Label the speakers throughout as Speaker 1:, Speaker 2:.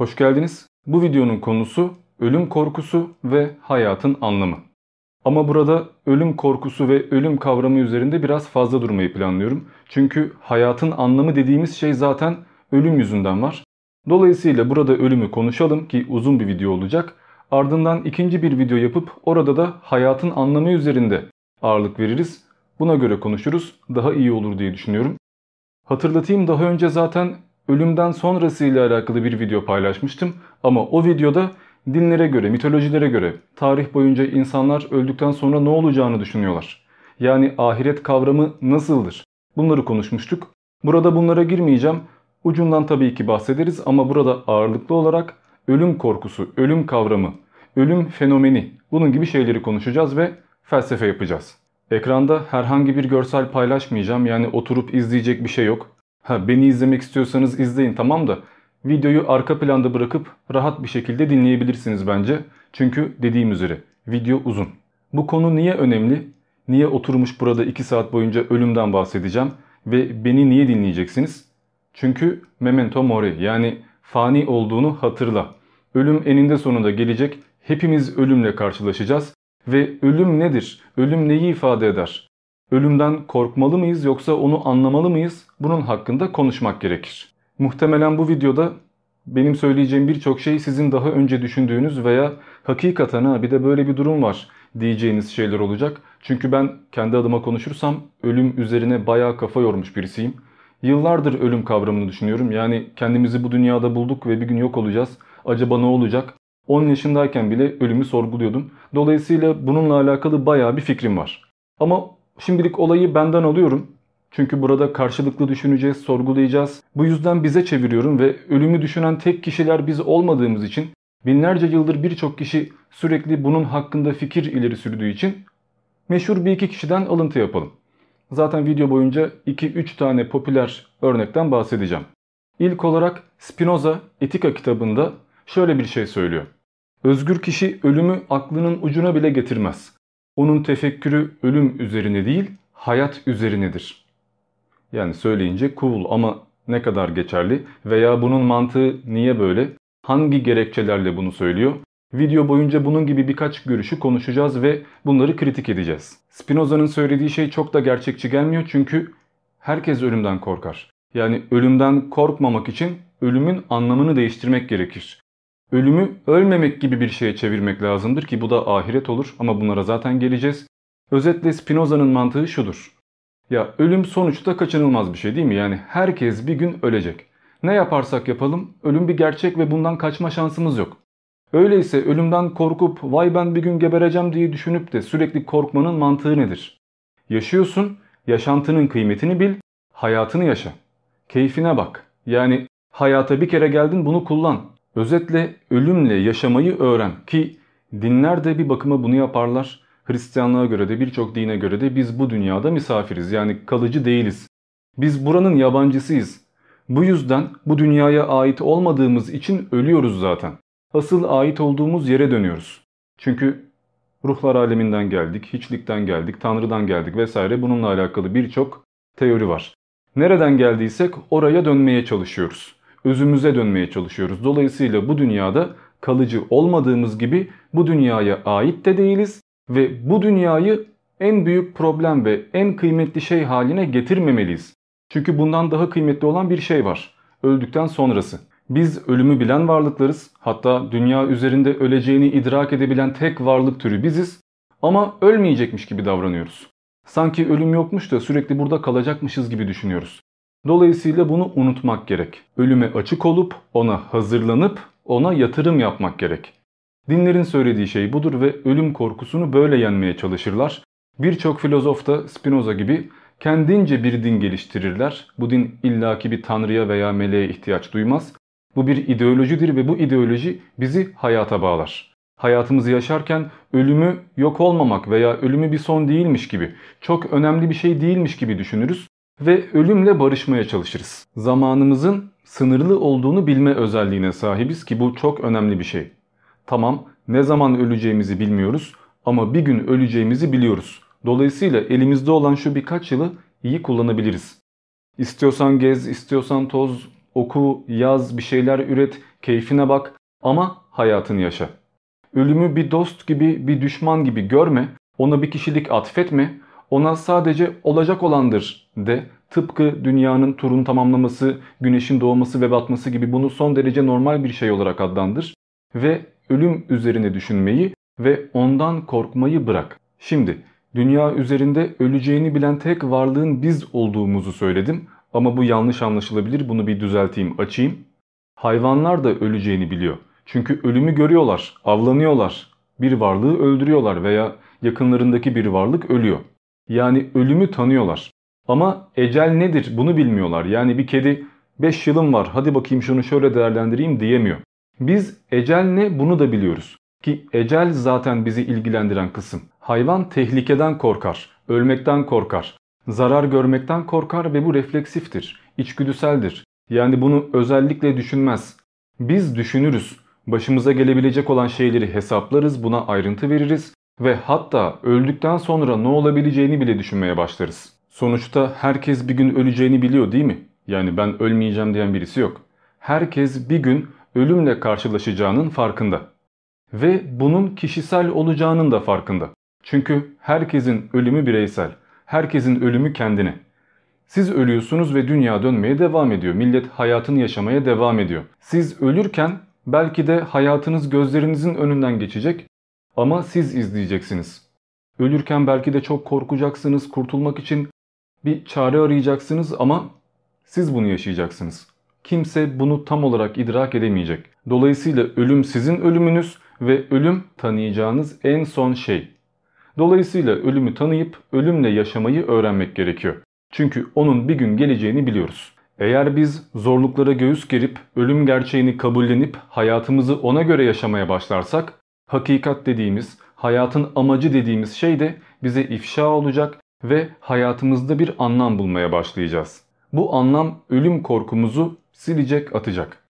Speaker 1: Hoş geldiniz. Bu videonun konusu ölüm korkusu ve hayatın anlamı. Ama burada ölüm korkusu ve ölüm kavramı üzerinde biraz fazla durmayı planlıyorum. Çünkü hayatın anlamı dediğimiz şey zaten ölüm yüzünden var. Dolayısıyla burada ölümü konuşalım ki uzun bir video olacak. Ardından ikinci bir video yapıp orada da hayatın anlamı üzerinde ağırlık veririz. Buna göre konuşuruz. Daha iyi olur diye düşünüyorum. Hatırlatayım daha önce zaten ölümden sonrası ile alakalı bir video paylaşmıştım. Ama o videoda dinlere göre, mitolojilere göre tarih boyunca insanlar öldükten sonra ne olacağını düşünüyorlar. Yani ahiret kavramı nasıldır? Bunları konuşmuştuk. Burada bunlara girmeyeceğim. Ucundan tabii ki bahsederiz ama burada ağırlıklı olarak ölüm korkusu, ölüm kavramı, ölüm fenomeni bunun gibi şeyleri konuşacağız ve felsefe yapacağız. Ekranda herhangi bir görsel paylaşmayacağım yani oturup izleyecek bir şey yok. Ha, beni izlemek istiyorsanız izleyin tamam da videoyu arka planda bırakıp rahat bir şekilde dinleyebilirsiniz bence. Çünkü dediğim üzere video uzun. Bu konu niye önemli? Niye oturmuş burada 2 saat boyunca ölümden bahsedeceğim ve beni niye dinleyeceksiniz? Çünkü memento mori yani fani olduğunu hatırla. Ölüm eninde sonunda gelecek. Hepimiz ölümle karşılaşacağız. Ve ölüm nedir? Ölüm neyi ifade eder? Ölümden korkmalı mıyız yoksa onu anlamalı mıyız? Bunun hakkında konuşmak gerekir. Muhtemelen bu videoda benim söyleyeceğim birçok şey sizin daha önce düşündüğünüz veya hakikaten ha bir de böyle bir durum var diyeceğiniz şeyler olacak. Çünkü ben kendi adıma konuşursam ölüm üzerine bayağı kafa yormuş birisiyim. Yıllardır ölüm kavramını düşünüyorum. Yani kendimizi bu dünyada bulduk ve bir gün yok olacağız. Acaba ne olacak? 10 yaşındayken bile ölümü sorguluyordum. Dolayısıyla bununla alakalı bayağı bir fikrim var. Ama şimdilik olayı benden alıyorum. Çünkü burada karşılıklı düşüneceğiz, sorgulayacağız. Bu yüzden bize çeviriyorum ve ölümü düşünen tek kişiler biz olmadığımız için binlerce yıldır birçok kişi sürekli bunun hakkında fikir ileri sürdüğü için meşhur bir iki kişiden alıntı yapalım. Zaten video boyunca 2-3 tane popüler örnekten bahsedeceğim. İlk olarak Spinoza Etika kitabında şöyle bir şey söylüyor. Özgür kişi ölümü aklının ucuna bile getirmez. Onun tefekkürü ölüm üzerine değil, hayat üzerinedir. Yani söyleyince cool ama ne kadar geçerli veya bunun mantığı niye böyle? Hangi gerekçelerle bunu söylüyor? Video boyunca bunun gibi birkaç görüşü konuşacağız ve bunları kritik edeceğiz. Spinoza'nın söylediği şey çok da gerçekçi gelmiyor çünkü herkes ölümden korkar. Yani ölümden korkmamak için ölümün anlamını değiştirmek gerekir. Ölümü ölmemek gibi bir şeye çevirmek lazımdır ki bu da ahiret olur ama bunlara zaten geleceğiz. Özetle Spinoza'nın mantığı şudur. Ya ölüm sonuçta kaçınılmaz bir şey değil mi? Yani herkes bir gün ölecek. Ne yaparsak yapalım ölüm bir gerçek ve bundan kaçma şansımız yok. Öyleyse ölümden korkup vay ben bir gün gebereceğim diye düşünüp de sürekli korkmanın mantığı nedir? Yaşıyorsun, yaşantının kıymetini bil, hayatını yaşa. Keyfine bak. Yani hayata bir kere geldin bunu kullan. Özetle ölümle yaşamayı öğren ki dinler de bir bakıma bunu yaparlar. Hristiyanlığa göre de birçok dine göre de biz bu dünyada misafiriz yani kalıcı değiliz. Biz buranın yabancısıyız. Bu yüzden bu dünyaya ait olmadığımız için ölüyoruz zaten. Asıl ait olduğumuz yere dönüyoruz. Çünkü ruhlar aleminden geldik, hiçlikten geldik, tanrıdan geldik vesaire bununla alakalı birçok teori var. Nereden geldiysek oraya dönmeye çalışıyoruz özümüze dönmeye çalışıyoruz. Dolayısıyla bu dünyada kalıcı olmadığımız gibi bu dünyaya ait de değiliz ve bu dünyayı en büyük problem ve en kıymetli şey haline getirmemeliyiz. Çünkü bundan daha kıymetli olan bir şey var. Öldükten sonrası. Biz ölümü bilen varlıklarız. Hatta dünya üzerinde öleceğini idrak edebilen tek varlık türü biziz. Ama ölmeyecekmiş gibi davranıyoruz. Sanki ölüm yokmuş da sürekli burada kalacakmışız gibi düşünüyoruz. Dolayısıyla bunu unutmak gerek. Ölüme açık olup ona hazırlanıp ona yatırım yapmak gerek. Dinlerin söylediği şey budur ve ölüm korkusunu böyle yenmeye çalışırlar. Birçok filozof da Spinoza gibi kendince bir din geliştirirler. Bu din illaki bir tanrıya veya meleğe ihtiyaç duymaz. Bu bir ideolojidir ve bu ideoloji bizi hayata bağlar. Hayatımızı yaşarken ölümü yok olmamak veya ölümü bir son değilmiş gibi, çok önemli bir şey değilmiş gibi düşünürüz ve ölümle barışmaya çalışırız. Zamanımızın sınırlı olduğunu bilme özelliğine sahibiz ki bu çok önemli bir şey. Tamam ne zaman öleceğimizi bilmiyoruz ama bir gün öleceğimizi biliyoruz. Dolayısıyla elimizde olan şu birkaç yılı iyi kullanabiliriz. İstiyorsan gez, istiyorsan toz, oku, yaz, bir şeyler üret, keyfine bak ama hayatını yaşa. Ölümü bir dost gibi, bir düşman gibi görme, ona bir kişilik atfetme, ona sadece olacak olandır de. Tıpkı dünyanın turun tamamlaması, güneşin doğması ve batması gibi bunu son derece normal bir şey olarak adlandır. Ve ölüm üzerine düşünmeyi ve ondan korkmayı bırak. Şimdi dünya üzerinde öleceğini bilen tek varlığın biz olduğumuzu söyledim. Ama bu yanlış anlaşılabilir bunu bir düzelteyim açayım. Hayvanlar da öleceğini biliyor. Çünkü ölümü görüyorlar, avlanıyorlar. Bir varlığı öldürüyorlar veya yakınlarındaki bir varlık ölüyor. Yani ölümü tanıyorlar. Ama ecel nedir bunu bilmiyorlar. Yani bir kedi 5 yılım var hadi bakayım şunu şöyle değerlendireyim diyemiyor. Biz ecel ne bunu da biliyoruz. Ki ecel zaten bizi ilgilendiren kısım. Hayvan tehlikeden korkar, ölmekten korkar, zarar görmekten korkar ve bu refleksiftir, içgüdüseldir. Yani bunu özellikle düşünmez. Biz düşünürüz. Başımıza gelebilecek olan şeyleri hesaplarız, buna ayrıntı veririz ve hatta öldükten sonra ne olabileceğini bile düşünmeye başlarız. Sonuçta herkes bir gün öleceğini biliyor değil mi? Yani ben ölmeyeceğim diyen birisi yok. Herkes bir gün ölümle karşılaşacağının farkında. Ve bunun kişisel olacağının da farkında. Çünkü herkesin ölümü bireysel. Herkesin ölümü kendine. Siz ölüyorsunuz ve dünya dönmeye devam ediyor. Millet hayatını yaşamaya devam ediyor. Siz ölürken belki de hayatınız gözlerinizin önünden geçecek ama siz izleyeceksiniz. Ölürken belki de çok korkacaksınız, kurtulmak için bir çare arayacaksınız ama siz bunu yaşayacaksınız. Kimse bunu tam olarak idrak edemeyecek. Dolayısıyla ölüm sizin ölümünüz ve ölüm tanıyacağınız en son şey. Dolayısıyla ölümü tanıyıp ölümle yaşamayı öğrenmek gerekiyor. Çünkü onun bir gün geleceğini biliyoruz. Eğer biz zorluklara göğüs gerip ölüm gerçeğini kabullenip hayatımızı ona göre yaşamaya başlarsak hakikat dediğimiz, hayatın amacı dediğimiz şey de bize ifşa olacak ve hayatımızda bir anlam bulmaya başlayacağız. Bu anlam ölüm korkumuzu silecek atacak.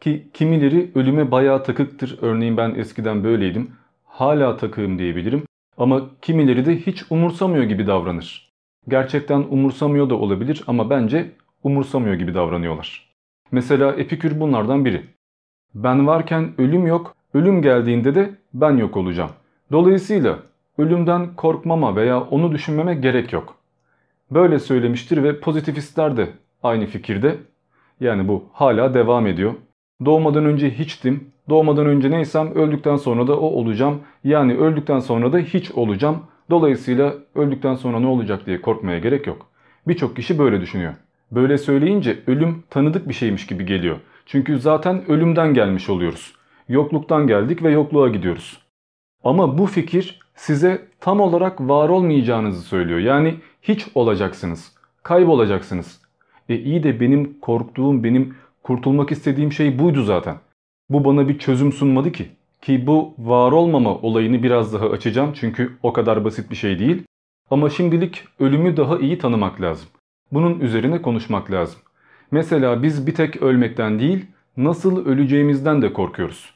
Speaker 1: Ki kimileri ölüme bayağı takıktır. Örneğin ben eskiden böyleydim. Hala takığım diyebilirim. Ama kimileri de hiç umursamıyor gibi davranır. Gerçekten umursamıyor da olabilir ama bence umursamıyor gibi davranıyorlar. Mesela Epikür bunlardan biri. Ben varken ölüm yok, ölüm geldiğinde de ben yok olacağım. Dolayısıyla ölümden korkmama veya onu düşünmeme gerek yok. Böyle söylemiştir ve pozitifistler de aynı fikirde. Yani bu hala devam ediyor. Doğmadan önce hiçtim, doğmadan önce neysem öldükten sonra da o olacağım. Yani öldükten sonra da hiç olacağım. Dolayısıyla öldükten sonra ne olacak diye korkmaya gerek yok. Birçok kişi böyle düşünüyor. Böyle söyleyince ölüm tanıdık bir şeymiş gibi geliyor. Çünkü zaten ölümden gelmiş oluyoruz. Yokluktan geldik ve yokluğa gidiyoruz. Ama bu fikir size tam olarak var olmayacağınızı söylüyor. Yani hiç olacaksınız. Kaybolacaksınız. E iyi de benim korktuğum, benim kurtulmak istediğim şey buydu zaten. Bu bana bir çözüm sunmadı ki. Ki bu var olmama olayını biraz daha açacağım çünkü o kadar basit bir şey değil. Ama şimdilik ölümü daha iyi tanımak lazım. Bunun üzerine konuşmak lazım. Mesela biz bir tek ölmekten değil, nasıl öleceğimizden de korkuyoruz.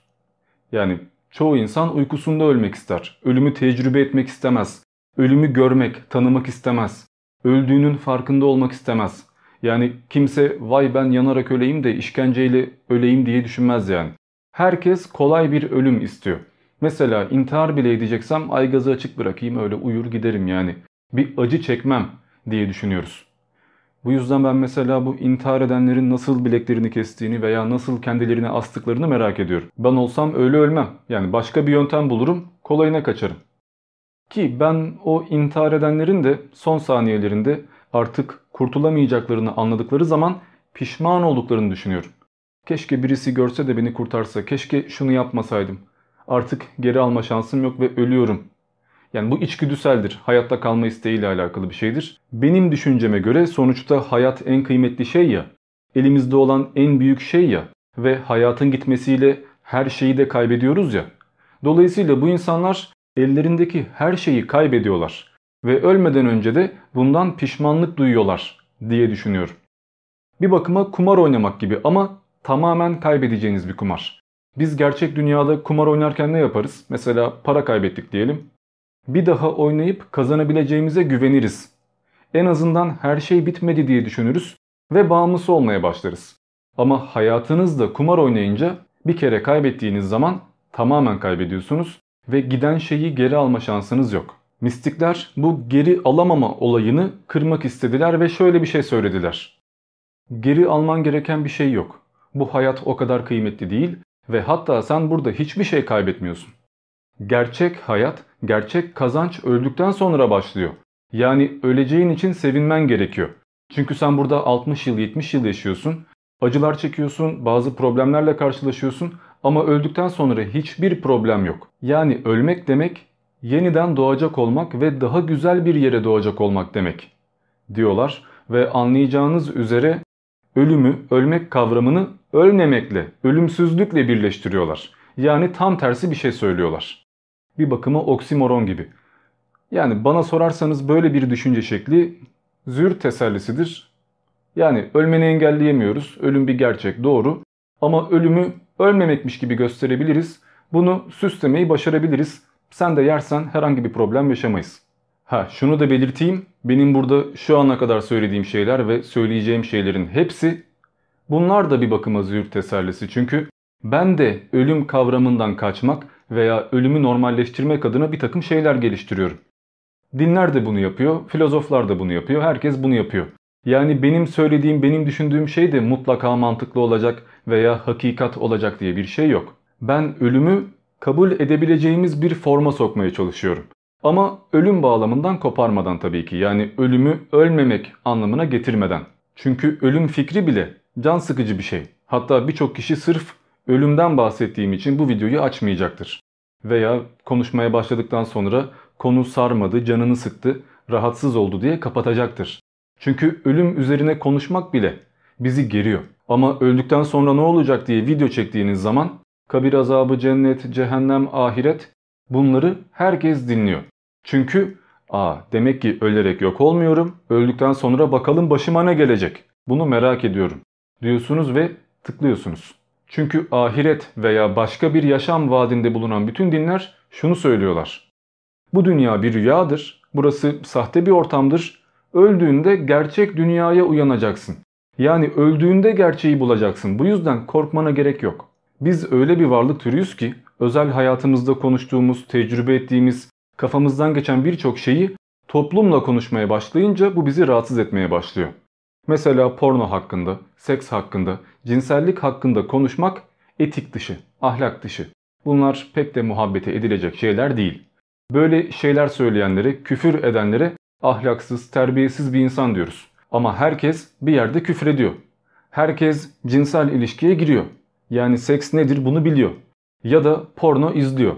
Speaker 1: Yani çoğu insan uykusunda ölmek ister. Ölümü tecrübe etmek istemez. Ölümü görmek, tanımak istemez. Öldüğünün farkında olmak istemez. Yani kimse vay ben yanarak öleyim de işkenceyle öleyim diye düşünmez yani. Herkes kolay bir ölüm istiyor. Mesela intihar bile edeceksem ay gazı açık bırakayım öyle uyur giderim yani. Bir acı çekmem diye düşünüyoruz. Bu yüzden ben mesela bu intihar edenlerin nasıl bileklerini kestiğini veya nasıl kendilerine astıklarını merak ediyorum. Ben olsam öyle ölmem. Yani başka bir yöntem bulurum, kolayına kaçarım. Ki ben o intihar edenlerin de son saniyelerinde artık kurtulamayacaklarını anladıkları zaman pişman olduklarını düşünüyorum. Keşke birisi görse de beni kurtarsa, keşke şunu yapmasaydım. Artık geri alma şansım yok ve ölüyorum. Yani bu içgüdüseldir. Hayatta kalma isteğiyle alakalı bir şeydir. Benim düşünceme göre sonuçta hayat en kıymetli şey ya. Elimizde olan en büyük şey ya. Ve hayatın gitmesiyle her şeyi de kaybediyoruz ya. Dolayısıyla bu insanlar ellerindeki her şeyi kaybediyorlar. Ve ölmeden önce de bundan pişmanlık duyuyorlar diye düşünüyorum. Bir bakıma kumar oynamak gibi ama tamamen kaybedeceğiniz bir kumar. Biz gerçek dünyada kumar oynarken ne yaparız? Mesela para kaybettik diyelim. Bir daha oynayıp kazanabileceğimize güveniriz. En azından her şey bitmedi diye düşünürüz ve bağımlısı olmaya başlarız. Ama hayatınızda kumar oynayınca bir kere kaybettiğiniz zaman tamamen kaybediyorsunuz ve giden şeyi geri alma şansınız yok. Mistikler bu geri alamama olayını kırmak istediler ve şöyle bir şey söylediler. Geri alman gereken bir şey yok. Bu hayat o kadar kıymetli değil ve hatta sen burada hiçbir şey kaybetmiyorsun. Gerçek hayat, gerçek kazanç öldükten sonra başlıyor. Yani öleceğin için sevinmen gerekiyor. Çünkü sen burada 60 yıl 70 yıl yaşıyorsun. Acılar çekiyorsun, bazı problemlerle karşılaşıyorsun ama öldükten sonra hiçbir problem yok. Yani ölmek demek yeniden doğacak olmak ve daha güzel bir yere doğacak olmak demek diyorlar ve anlayacağınız üzere ölümü, ölmek kavramını ölmemekle, ölümsüzlükle birleştiriyorlar. Yani tam tersi bir şey söylüyorlar. Bir bakıma oksimoron gibi. Yani bana sorarsanız böyle bir düşünce şekli zür tesellisidir. Yani ölmeni engelleyemiyoruz. Ölüm bir gerçek doğru. Ama ölümü ölmemekmiş gibi gösterebiliriz. Bunu süslemeyi başarabiliriz. Sen de yersen herhangi bir problem yaşamayız. Ha şunu da belirteyim. Benim burada şu ana kadar söylediğim şeyler ve söyleyeceğim şeylerin hepsi bunlar da bir bakıma züğürt tesellisi. Çünkü ben de ölüm kavramından kaçmak veya ölümü normalleştirmek adına bir takım şeyler geliştiriyorum. Dinler de bunu yapıyor, filozoflar da bunu yapıyor, herkes bunu yapıyor. Yani benim söylediğim, benim düşündüğüm şey de mutlaka mantıklı olacak veya hakikat olacak diye bir şey yok. Ben ölümü kabul edebileceğimiz bir forma sokmaya çalışıyorum. Ama ölüm bağlamından koparmadan tabii ki. Yani ölümü ölmemek anlamına getirmeden. Çünkü ölüm fikri bile can sıkıcı bir şey. Hatta birçok kişi sırf ölümden bahsettiğim için bu videoyu açmayacaktır. Veya konuşmaya başladıktan sonra konu sarmadı, canını sıktı, rahatsız oldu diye kapatacaktır. Çünkü ölüm üzerine konuşmak bile bizi geriyor. Ama öldükten sonra ne olacak diye video çektiğiniz zaman kabir azabı, cennet, cehennem, ahiret bunları herkes dinliyor. Çünkü aa demek ki ölerek yok olmuyorum. Öldükten sonra bakalım başıma ne gelecek. Bunu merak ediyorum diyorsunuz ve tıklıyorsunuz. Çünkü ahiret veya başka bir yaşam vaadinde bulunan bütün dinler şunu söylüyorlar. Bu dünya bir rüyadır. Burası sahte bir ortamdır. Öldüğünde gerçek dünyaya uyanacaksın. Yani öldüğünde gerçeği bulacaksın. Bu yüzden korkmana gerek yok. Biz öyle bir varlık türüyüz ki özel hayatımızda konuştuğumuz, tecrübe ettiğimiz, kafamızdan geçen birçok şeyi toplumla konuşmaya başlayınca bu bizi rahatsız etmeye başlıyor. Mesela porno hakkında, seks hakkında, cinsellik hakkında konuşmak etik dışı, ahlak dışı. Bunlar pek de muhabbete edilecek şeyler değil. Böyle şeyler söyleyenlere, küfür edenlere ahlaksız, terbiyesiz bir insan diyoruz. Ama herkes bir yerde küfür ediyor. Herkes cinsel ilişkiye giriyor. Yani seks nedir bunu biliyor. Ya da porno izliyor.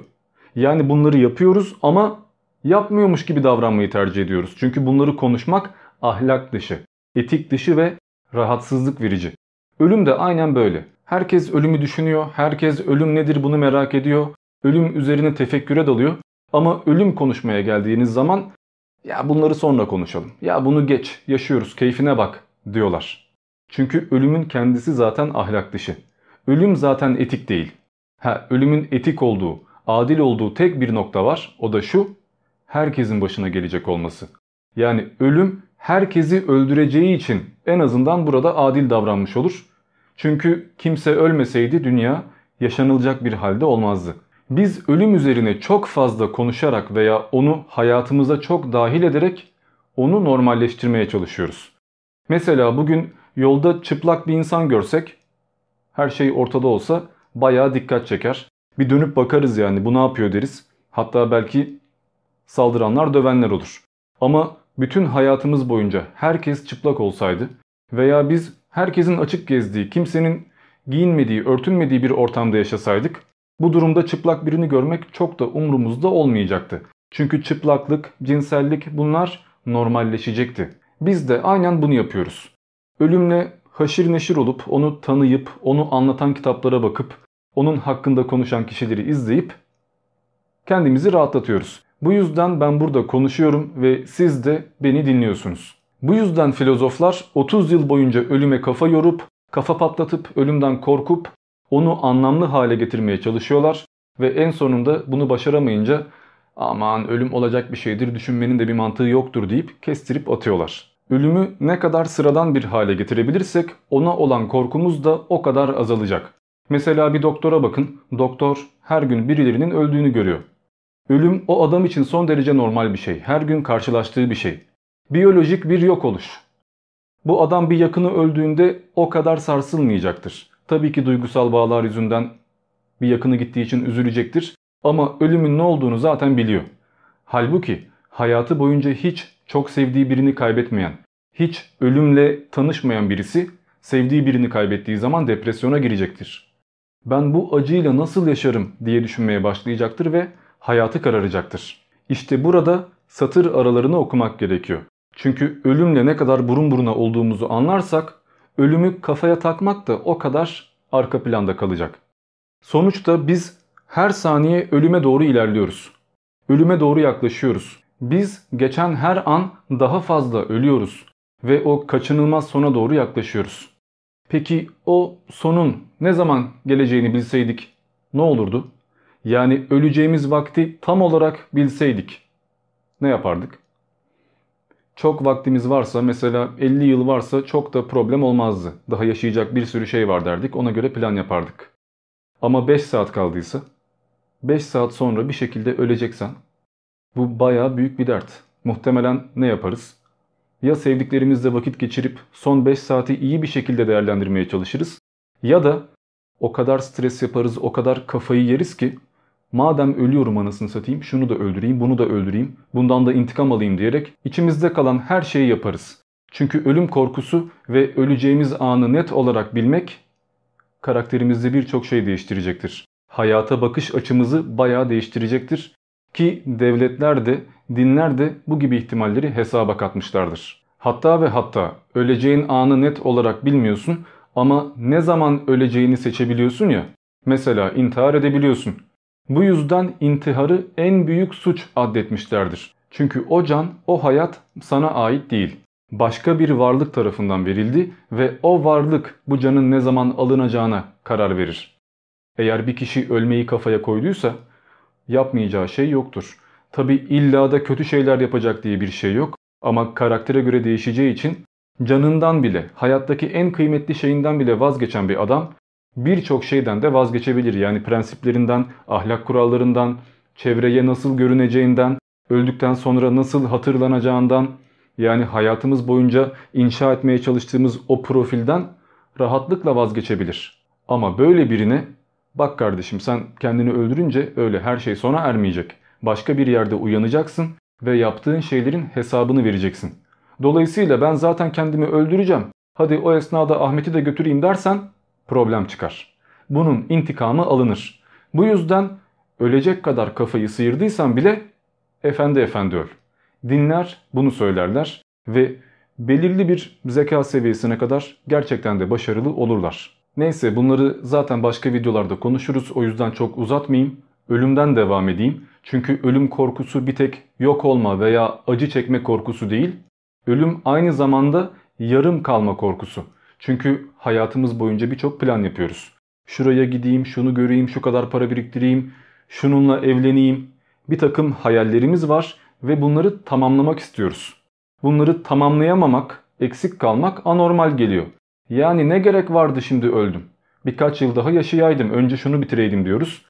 Speaker 1: Yani bunları yapıyoruz ama yapmıyormuş gibi davranmayı tercih ediyoruz. Çünkü bunları konuşmak ahlak dışı, etik dışı ve rahatsızlık verici. Ölüm de aynen böyle. Herkes ölümü düşünüyor, herkes ölüm nedir bunu merak ediyor, ölüm üzerine tefekküre dalıyor. Ama ölüm konuşmaya geldiğiniz zaman ya bunları sonra konuşalım, ya bunu geç, yaşıyoruz, keyfine bak diyorlar. Çünkü ölümün kendisi zaten ahlak dışı. Ölüm zaten etik değil. Ha, ölümün etik olduğu, adil olduğu tek bir nokta var. O da şu, herkesin başına gelecek olması. Yani ölüm herkesi öldüreceği için en azından burada adil davranmış olur. Çünkü kimse ölmeseydi dünya yaşanılacak bir halde olmazdı. Biz ölüm üzerine çok fazla konuşarak veya onu hayatımıza çok dahil ederek onu normalleştirmeye çalışıyoruz. Mesela bugün yolda çıplak bir insan görsek her şey ortada olsa bayağı dikkat çeker. Bir dönüp bakarız yani bu ne yapıyor deriz. Hatta belki saldıranlar dövenler olur. Ama bütün hayatımız boyunca herkes çıplak olsaydı veya biz herkesin açık gezdiği, kimsenin giyinmediği, örtünmediği bir ortamda yaşasaydık bu durumda çıplak birini görmek çok da umrumuzda olmayacaktı. Çünkü çıplaklık, cinsellik bunlar normalleşecekti. Biz de aynen bunu yapıyoruz. Ölümle haşir neşir olup onu tanıyıp onu anlatan kitaplara bakıp onun hakkında konuşan kişileri izleyip kendimizi rahatlatıyoruz. Bu yüzden ben burada konuşuyorum ve siz de beni dinliyorsunuz. Bu yüzden filozoflar 30 yıl boyunca ölüme kafa yorup, kafa patlatıp, ölümden korkup onu anlamlı hale getirmeye çalışıyorlar ve en sonunda bunu başaramayınca aman ölüm olacak bir şeydir düşünmenin de bir mantığı yoktur deyip kestirip atıyorlar. Ölümü ne kadar sıradan bir hale getirebilirsek ona olan korkumuz da o kadar azalacak. Mesela bir doktora bakın. Doktor her gün birilerinin öldüğünü görüyor. Ölüm o adam için son derece normal bir şey. Her gün karşılaştığı bir şey. Biyolojik bir yok oluş. Bu adam bir yakını öldüğünde o kadar sarsılmayacaktır. Tabii ki duygusal bağlar yüzünden bir yakını gittiği için üzülecektir. Ama ölümün ne olduğunu zaten biliyor. Halbuki hayatı boyunca hiç çok sevdiği birini kaybetmeyen, hiç ölümle tanışmayan birisi sevdiği birini kaybettiği zaman depresyona girecektir. Ben bu acıyla nasıl yaşarım diye düşünmeye başlayacaktır ve hayatı kararacaktır. İşte burada satır aralarını okumak gerekiyor. Çünkü ölümle ne kadar burun buruna olduğumuzu anlarsak ölümü kafaya takmak da o kadar arka planda kalacak. Sonuçta biz her saniye ölüme doğru ilerliyoruz. Ölüme doğru yaklaşıyoruz. Biz geçen her an daha fazla ölüyoruz ve o kaçınılmaz sona doğru yaklaşıyoruz. Peki o sonun ne zaman geleceğini bilseydik ne olurdu? Yani öleceğimiz vakti tam olarak bilseydik ne yapardık? Çok vaktimiz varsa mesela 50 yıl varsa çok da problem olmazdı. Daha yaşayacak bir sürü şey var derdik ona göre plan yapardık. Ama 5 saat kaldıysa 5 saat sonra bir şekilde öleceksen bu baya büyük bir dert. Muhtemelen ne yaparız? Ya sevdiklerimizle vakit geçirip son 5 saati iyi bir şekilde değerlendirmeye çalışırız ya da o kadar stres yaparız, o kadar kafayı yeriz ki madem ölüyorum anasını satayım şunu da öldüreyim, bunu da öldüreyim, bundan da intikam alayım diyerek içimizde kalan her şeyi yaparız. Çünkü ölüm korkusu ve öleceğimiz anı net olarak bilmek karakterimizde birçok şey değiştirecektir. Hayata bakış açımızı bayağı değiştirecektir ki devletler de dinler de bu gibi ihtimalleri hesaba katmışlardır. Hatta ve hatta öleceğin anı net olarak bilmiyorsun ama ne zaman öleceğini seçebiliyorsun ya. Mesela intihar edebiliyorsun. Bu yüzden intiharı en büyük suç addetmişlerdir. Çünkü o can, o hayat sana ait değil. Başka bir varlık tarafından verildi ve o varlık bu canın ne zaman alınacağına karar verir. Eğer bir kişi ölmeyi kafaya koyduysa yapmayacağı şey yoktur. Tabi illa da kötü şeyler yapacak diye bir şey yok ama karaktere göre değişeceği için canından bile hayattaki en kıymetli şeyinden bile vazgeçen bir adam birçok şeyden de vazgeçebilir. Yani prensiplerinden, ahlak kurallarından, çevreye nasıl görüneceğinden, öldükten sonra nasıl hatırlanacağından yani hayatımız boyunca inşa etmeye çalıştığımız o profilden rahatlıkla vazgeçebilir. Ama böyle birine bak kardeşim sen kendini öldürünce öyle her şey sona ermeyecek. Başka bir yerde uyanacaksın ve yaptığın şeylerin hesabını vereceksin. Dolayısıyla ben zaten kendimi öldüreceğim. Hadi o esnada Ahmet'i de götüreyim dersen problem çıkar. Bunun intikamı alınır. Bu yüzden ölecek kadar kafayı sıyırdıysan bile efendi efendi öl. Dinler bunu söylerler ve belirli bir zeka seviyesine kadar gerçekten de başarılı olurlar. Neyse bunları zaten başka videolarda konuşuruz o yüzden çok uzatmayayım. Ölümden devam edeyim. Çünkü ölüm korkusu bir tek yok olma veya acı çekme korkusu değil. Ölüm aynı zamanda yarım kalma korkusu. Çünkü hayatımız boyunca birçok plan yapıyoruz. Şuraya gideyim, şunu göreyim, şu kadar para biriktireyim, şununla evleneyim. Bir takım hayallerimiz var ve bunları tamamlamak istiyoruz. Bunları tamamlayamamak, eksik kalmak anormal geliyor. Yani ne gerek vardı şimdi öldüm. Birkaç yıl daha yaşayaydım, önce şunu bitireydim diyoruz.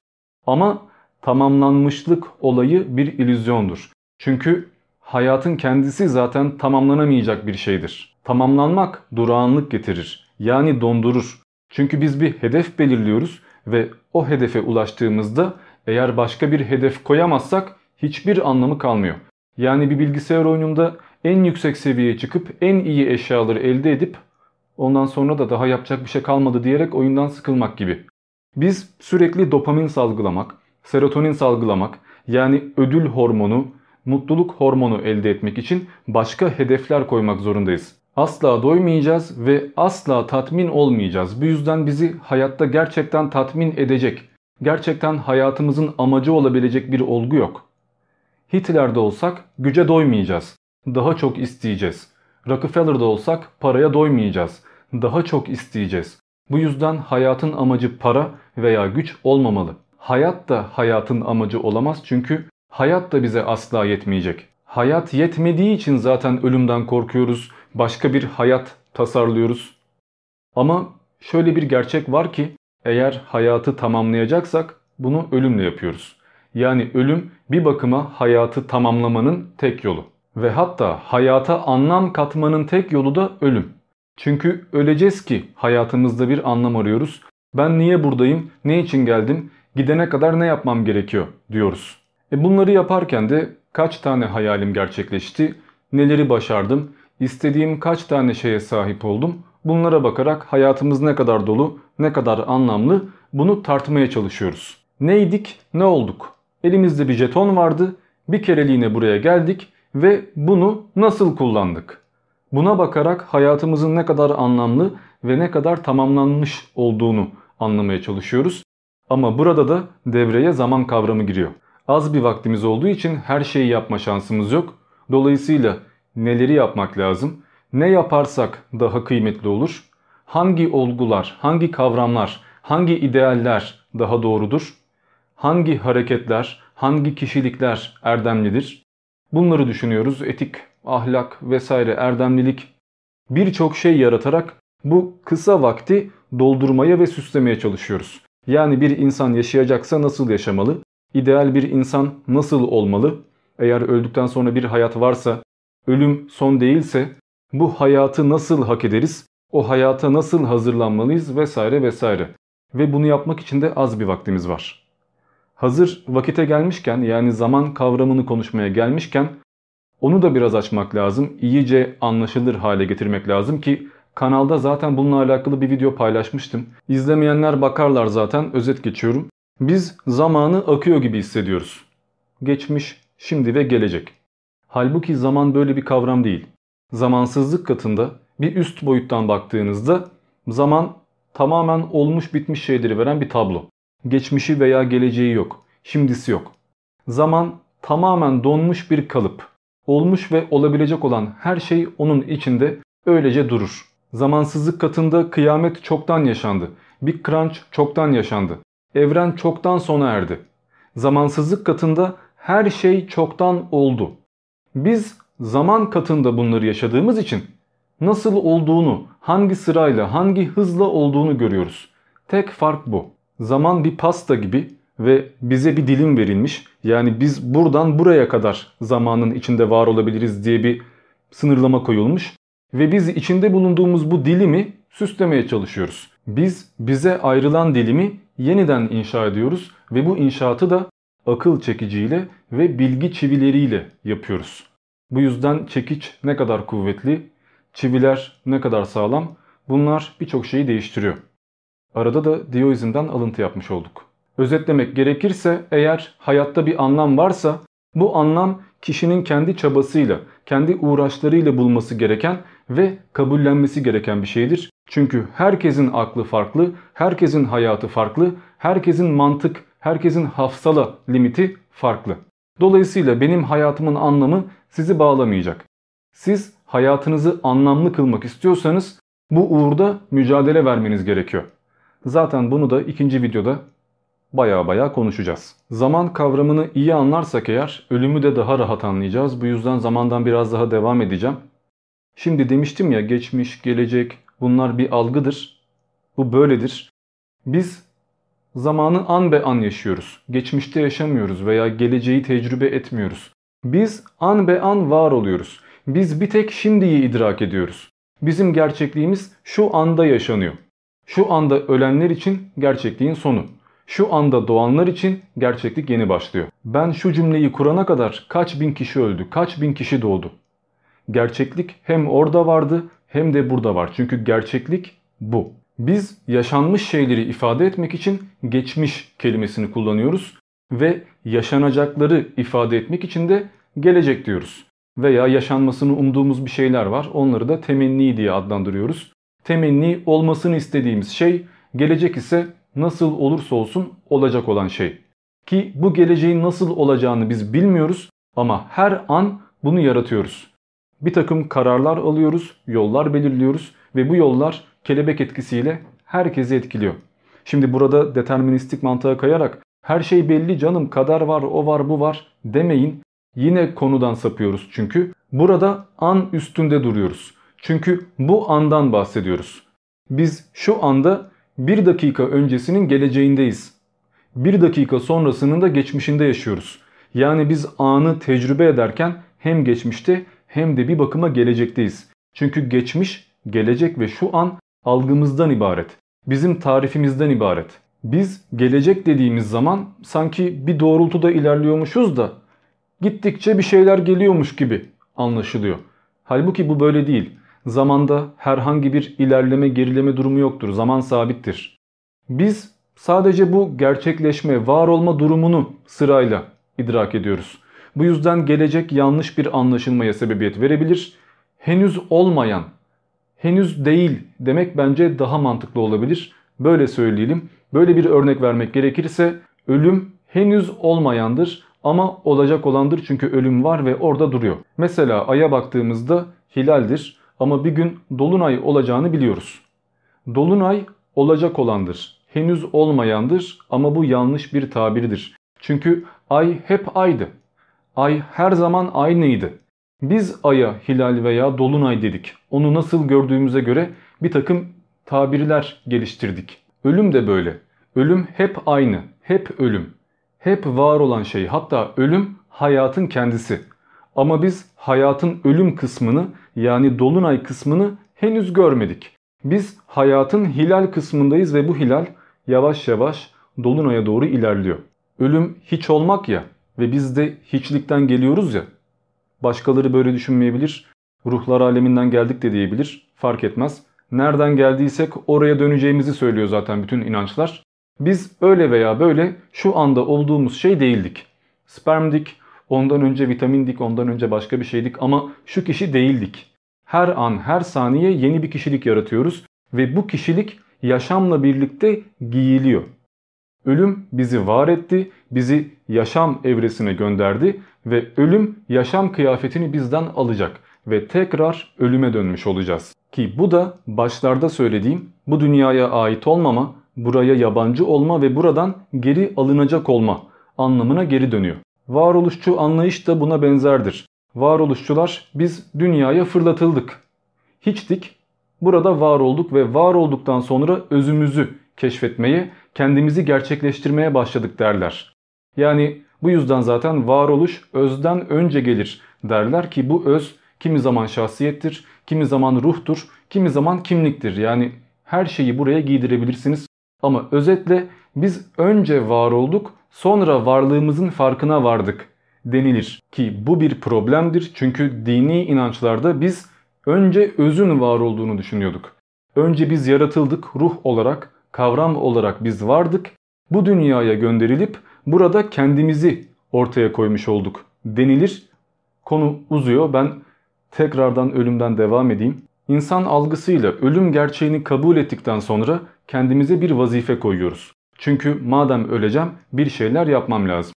Speaker 1: Ama tamamlanmışlık olayı bir illüzyondur. Çünkü hayatın kendisi zaten tamamlanamayacak bir şeydir. Tamamlanmak durağanlık getirir. Yani dondurur. Çünkü biz bir hedef belirliyoruz ve o hedefe ulaştığımızda eğer başka bir hedef koyamazsak hiçbir anlamı kalmıyor. Yani bir bilgisayar oyununda en yüksek seviyeye çıkıp en iyi eşyaları elde edip ondan sonra da daha yapacak bir şey kalmadı diyerek oyundan sıkılmak gibi. Biz sürekli dopamin salgılamak, serotonin salgılamak yani ödül hormonu, mutluluk hormonu elde etmek için başka hedefler koymak zorundayız. Asla doymayacağız ve asla tatmin olmayacağız. Bu yüzden bizi hayatta gerçekten tatmin edecek, gerçekten hayatımızın amacı olabilecek bir olgu yok. Hitler'de olsak güce doymayacağız. Daha çok isteyeceğiz. Rockefeller'da olsak paraya doymayacağız. Daha çok isteyeceğiz. Bu yüzden hayatın amacı para veya güç olmamalı. Hayat da hayatın amacı olamaz çünkü hayat da bize asla yetmeyecek. Hayat yetmediği için zaten ölümden korkuyoruz. Başka bir hayat tasarlıyoruz. Ama şöyle bir gerçek var ki eğer hayatı tamamlayacaksak bunu ölümle yapıyoruz. Yani ölüm bir bakıma hayatı tamamlamanın tek yolu. Ve hatta hayata anlam katmanın tek yolu da ölüm. Çünkü öleceğiz ki hayatımızda bir anlam arıyoruz. Ben niye buradayım, ne için geldim, gidene kadar ne yapmam gerekiyor diyoruz. E bunları yaparken de kaç tane hayalim gerçekleşti, neleri başardım, istediğim kaç tane şeye sahip oldum bunlara bakarak hayatımız ne kadar dolu, ne kadar anlamlı bunu tartmaya çalışıyoruz. Neydik, ne olduk? Elimizde bir jeton vardı, bir kereliğine buraya geldik ve bunu nasıl kullandık? Buna bakarak hayatımızın ne kadar anlamlı ve ne kadar tamamlanmış olduğunu anlamaya çalışıyoruz. Ama burada da devreye zaman kavramı giriyor. Az bir vaktimiz olduğu için her şeyi yapma şansımız yok. Dolayısıyla neleri yapmak lazım? Ne yaparsak daha kıymetli olur? Hangi olgular, hangi kavramlar, hangi idealler daha doğrudur? Hangi hareketler, hangi kişilikler erdemlidir? Bunları düşünüyoruz. Etik, ahlak vesaire erdemlilik birçok şey yaratarak bu kısa vakti doldurmaya ve süslemeye çalışıyoruz. Yani bir insan yaşayacaksa nasıl yaşamalı? İdeal bir insan nasıl olmalı? Eğer öldükten sonra bir hayat varsa, ölüm son değilse bu hayatı nasıl hak ederiz? O hayata nasıl hazırlanmalıyız vesaire vesaire. Ve bunu yapmak için de az bir vaktimiz var. Hazır vakite gelmişken yani zaman kavramını konuşmaya gelmişken onu da biraz açmak lazım. İyice anlaşılır hale getirmek lazım ki kanalda zaten bununla alakalı bir video paylaşmıştım. İzlemeyenler bakarlar zaten özet geçiyorum. Biz zamanı akıyor gibi hissediyoruz. Geçmiş, şimdi ve gelecek. Halbuki zaman böyle bir kavram değil. Zamansızlık katında bir üst boyuttan baktığınızda zaman tamamen olmuş bitmiş şeyleri veren bir tablo. Geçmişi veya geleceği yok. Şimdisi yok. Zaman tamamen donmuş bir kalıp. Olmuş ve olabilecek olan her şey onun içinde öylece durur. Zamansızlık katında kıyamet çoktan yaşandı. Big Crunch çoktan yaşandı. Evren çoktan sona erdi. Zamansızlık katında her şey çoktan oldu. Biz zaman katında bunları yaşadığımız için nasıl olduğunu, hangi sırayla, hangi hızla olduğunu görüyoruz. Tek fark bu. Zaman bir pasta gibi ve bize bir dilim verilmiş. Yani biz buradan buraya kadar zamanın içinde var olabiliriz diye bir sınırlama koyulmuş. Ve biz içinde bulunduğumuz bu dilimi süslemeye çalışıyoruz. Biz bize ayrılan dilimi yeniden inşa ediyoruz ve bu inşaatı da akıl çekiciyle ve bilgi çivileriyle yapıyoruz. Bu yüzden çekiç ne kadar kuvvetli, çiviler ne kadar sağlam bunlar birçok şeyi değiştiriyor. Arada da Dioizm'den alıntı yapmış olduk. Özetlemek gerekirse eğer hayatta bir anlam varsa bu anlam kişinin kendi çabasıyla, kendi uğraşlarıyla bulması gereken ve kabullenmesi gereken bir şeydir. Çünkü herkesin aklı farklı, herkesin hayatı farklı, herkesin mantık, herkesin hafsala limiti farklı. Dolayısıyla benim hayatımın anlamı sizi bağlamayacak. Siz hayatınızı anlamlı kılmak istiyorsanız bu uğurda mücadele vermeniz gerekiyor. Zaten bunu da ikinci videoda baya baya konuşacağız. Zaman kavramını iyi anlarsak eğer ölümü de daha rahat anlayacağız. Bu yüzden zamandan biraz daha devam edeceğim. Şimdi demiştim ya geçmiş, gelecek bunlar bir algıdır. Bu böyledir. Biz zamanı an be an yaşıyoruz. Geçmişte yaşamıyoruz veya geleceği tecrübe etmiyoruz. Biz an be an var oluyoruz. Biz bir tek şimdiyi idrak ediyoruz. Bizim gerçekliğimiz şu anda yaşanıyor. Şu anda ölenler için gerçekliğin sonu. Şu anda doğanlar için gerçeklik yeni başlıyor. Ben şu cümleyi kurana kadar kaç bin kişi öldü, kaç bin kişi doğdu. Gerçeklik hem orada vardı hem de burada var. Çünkü gerçeklik bu. Biz yaşanmış şeyleri ifade etmek için geçmiş kelimesini kullanıyoruz ve yaşanacakları ifade etmek için de gelecek diyoruz. Veya yaşanmasını umduğumuz bir şeyler var. Onları da temenni diye adlandırıyoruz. Temenni olmasını istediğimiz şey, gelecek ise nasıl olursa olsun olacak olan şey. Ki bu geleceğin nasıl olacağını biz bilmiyoruz ama her an bunu yaratıyoruz. Bir takım kararlar alıyoruz, yollar belirliyoruz ve bu yollar kelebek etkisiyle herkesi etkiliyor. Şimdi burada deterministik mantığa kayarak her şey belli canım kader var o var bu var demeyin. Yine konudan sapıyoruz çünkü. Burada an üstünde duruyoruz. Çünkü bu andan bahsediyoruz. Biz şu anda bir dakika öncesinin geleceğindeyiz. Bir dakika sonrasının da geçmişinde yaşıyoruz. Yani biz anı tecrübe ederken hem geçmişte hem de bir bakıma gelecekteyiz. Çünkü geçmiş, gelecek ve şu an algımızdan ibaret. Bizim tarifimizden ibaret. Biz gelecek dediğimiz zaman sanki bir doğrultuda ilerliyormuşuz da gittikçe bir şeyler geliyormuş gibi anlaşılıyor. Halbuki bu böyle değil. Zamanda herhangi bir ilerleme gerileme durumu yoktur. Zaman sabittir. Biz sadece bu gerçekleşme, var olma durumunu sırayla idrak ediyoruz. Bu yüzden gelecek yanlış bir anlaşılmaya sebebiyet verebilir. Henüz olmayan, henüz değil demek bence daha mantıklı olabilir. Böyle söyleyelim. Böyle bir örnek vermek gerekirse ölüm henüz olmayandır ama olacak olandır çünkü ölüm var ve orada duruyor. Mesela aya baktığımızda hilaldir ama bir gün dolunay olacağını biliyoruz. Dolunay olacak olandır. Henüz olmayandır ama bu yanlış bir tabirdir. Çünkü ay hep aydı. Ay her zaman aynıydı. Biz aya hilal veya dolunay dedik. Onu nasıl gördüğümüze göre bir takım tabirler geliştirdik. Ölüm de böyle. Ölüm hep aynı. Hep ölüm. Hep var olan şey. Hatta ölüm hayatın kendisi. Ama biz hayatın ölüm kısmını yani dolunay kısmını henüz görmedik. Biz hayatın hilal kısmındayız ve bu hilal yavaş yavaş dolunaya doğru ilerliyor. Ölüm hiç olmak ya ve biz de hiçlikten geliyoruz ya. Başkaları böyle düşünmeyebilir. Ruhlar aleminden geldik de diyebilir. Fark etmez. Nereden geldiysek oraya döneceğimizi söylüyor zaten bütün inançlar. Biz öyle veya böyle şu anda olduğumuz şey değildik. Spermdik, ondan önce vitamindik, ondan önce başka bir şeydik ama şu kişi değildik. Her an, her saniye yeni bir kişilik yaratıyoruz ve bu kişilik yaşamla birlikte giyiliyor. Ölüm bizi var etti, bizi yaşam evresine gönderdi ve ölüm yaşam kıyafetini bizden alacak ve tekrar ölüme dönmüş olacağız. Ki bu da başlarda söylediğim bu dünyaya ait olmama, buraya yabancı olma ve buradan geri alınacak olma anlamına geri dönüyor. Varoluşçu anlayış da buna benzerdir. Varoluşçular biz dünyaya fırlatıldık. Hiçtik, burada var olduk ve var olduktan sonra özümüzü keşfetmeye, kendimizi gerçekleştirmeye başladık derler. Yani bu yüzden zaten varoluş özden önce gelir derler ki bu öz kimi zaman şahsiyettir, kimi zaman ruhtur, kimi zaman kimliktir. Yani her şeyi buraya giydirebilirsiniz. Ama özetle biz önce var olduk sonra varlığımızın farkına vardık denilir. Ki bu bir problemdir çünkü dini inançlarda biz önce özün var olduğunu düşünüyorduk. Önce biz yaratıldık ruh olarak, kavram olarak biz vardık. Bu dünyaya gönderilip burada kendimizi ortaya koymuş olduk denilir. Konu uzuyor. Ben tekrardan ölümden devam edeyim. İnsan algısıyla ölüm gerçeğini kabul ettikten sonra kendimize bir vazife koyuyoruz. Çünkü madem öleceğim bir şeyler yapmam lazım.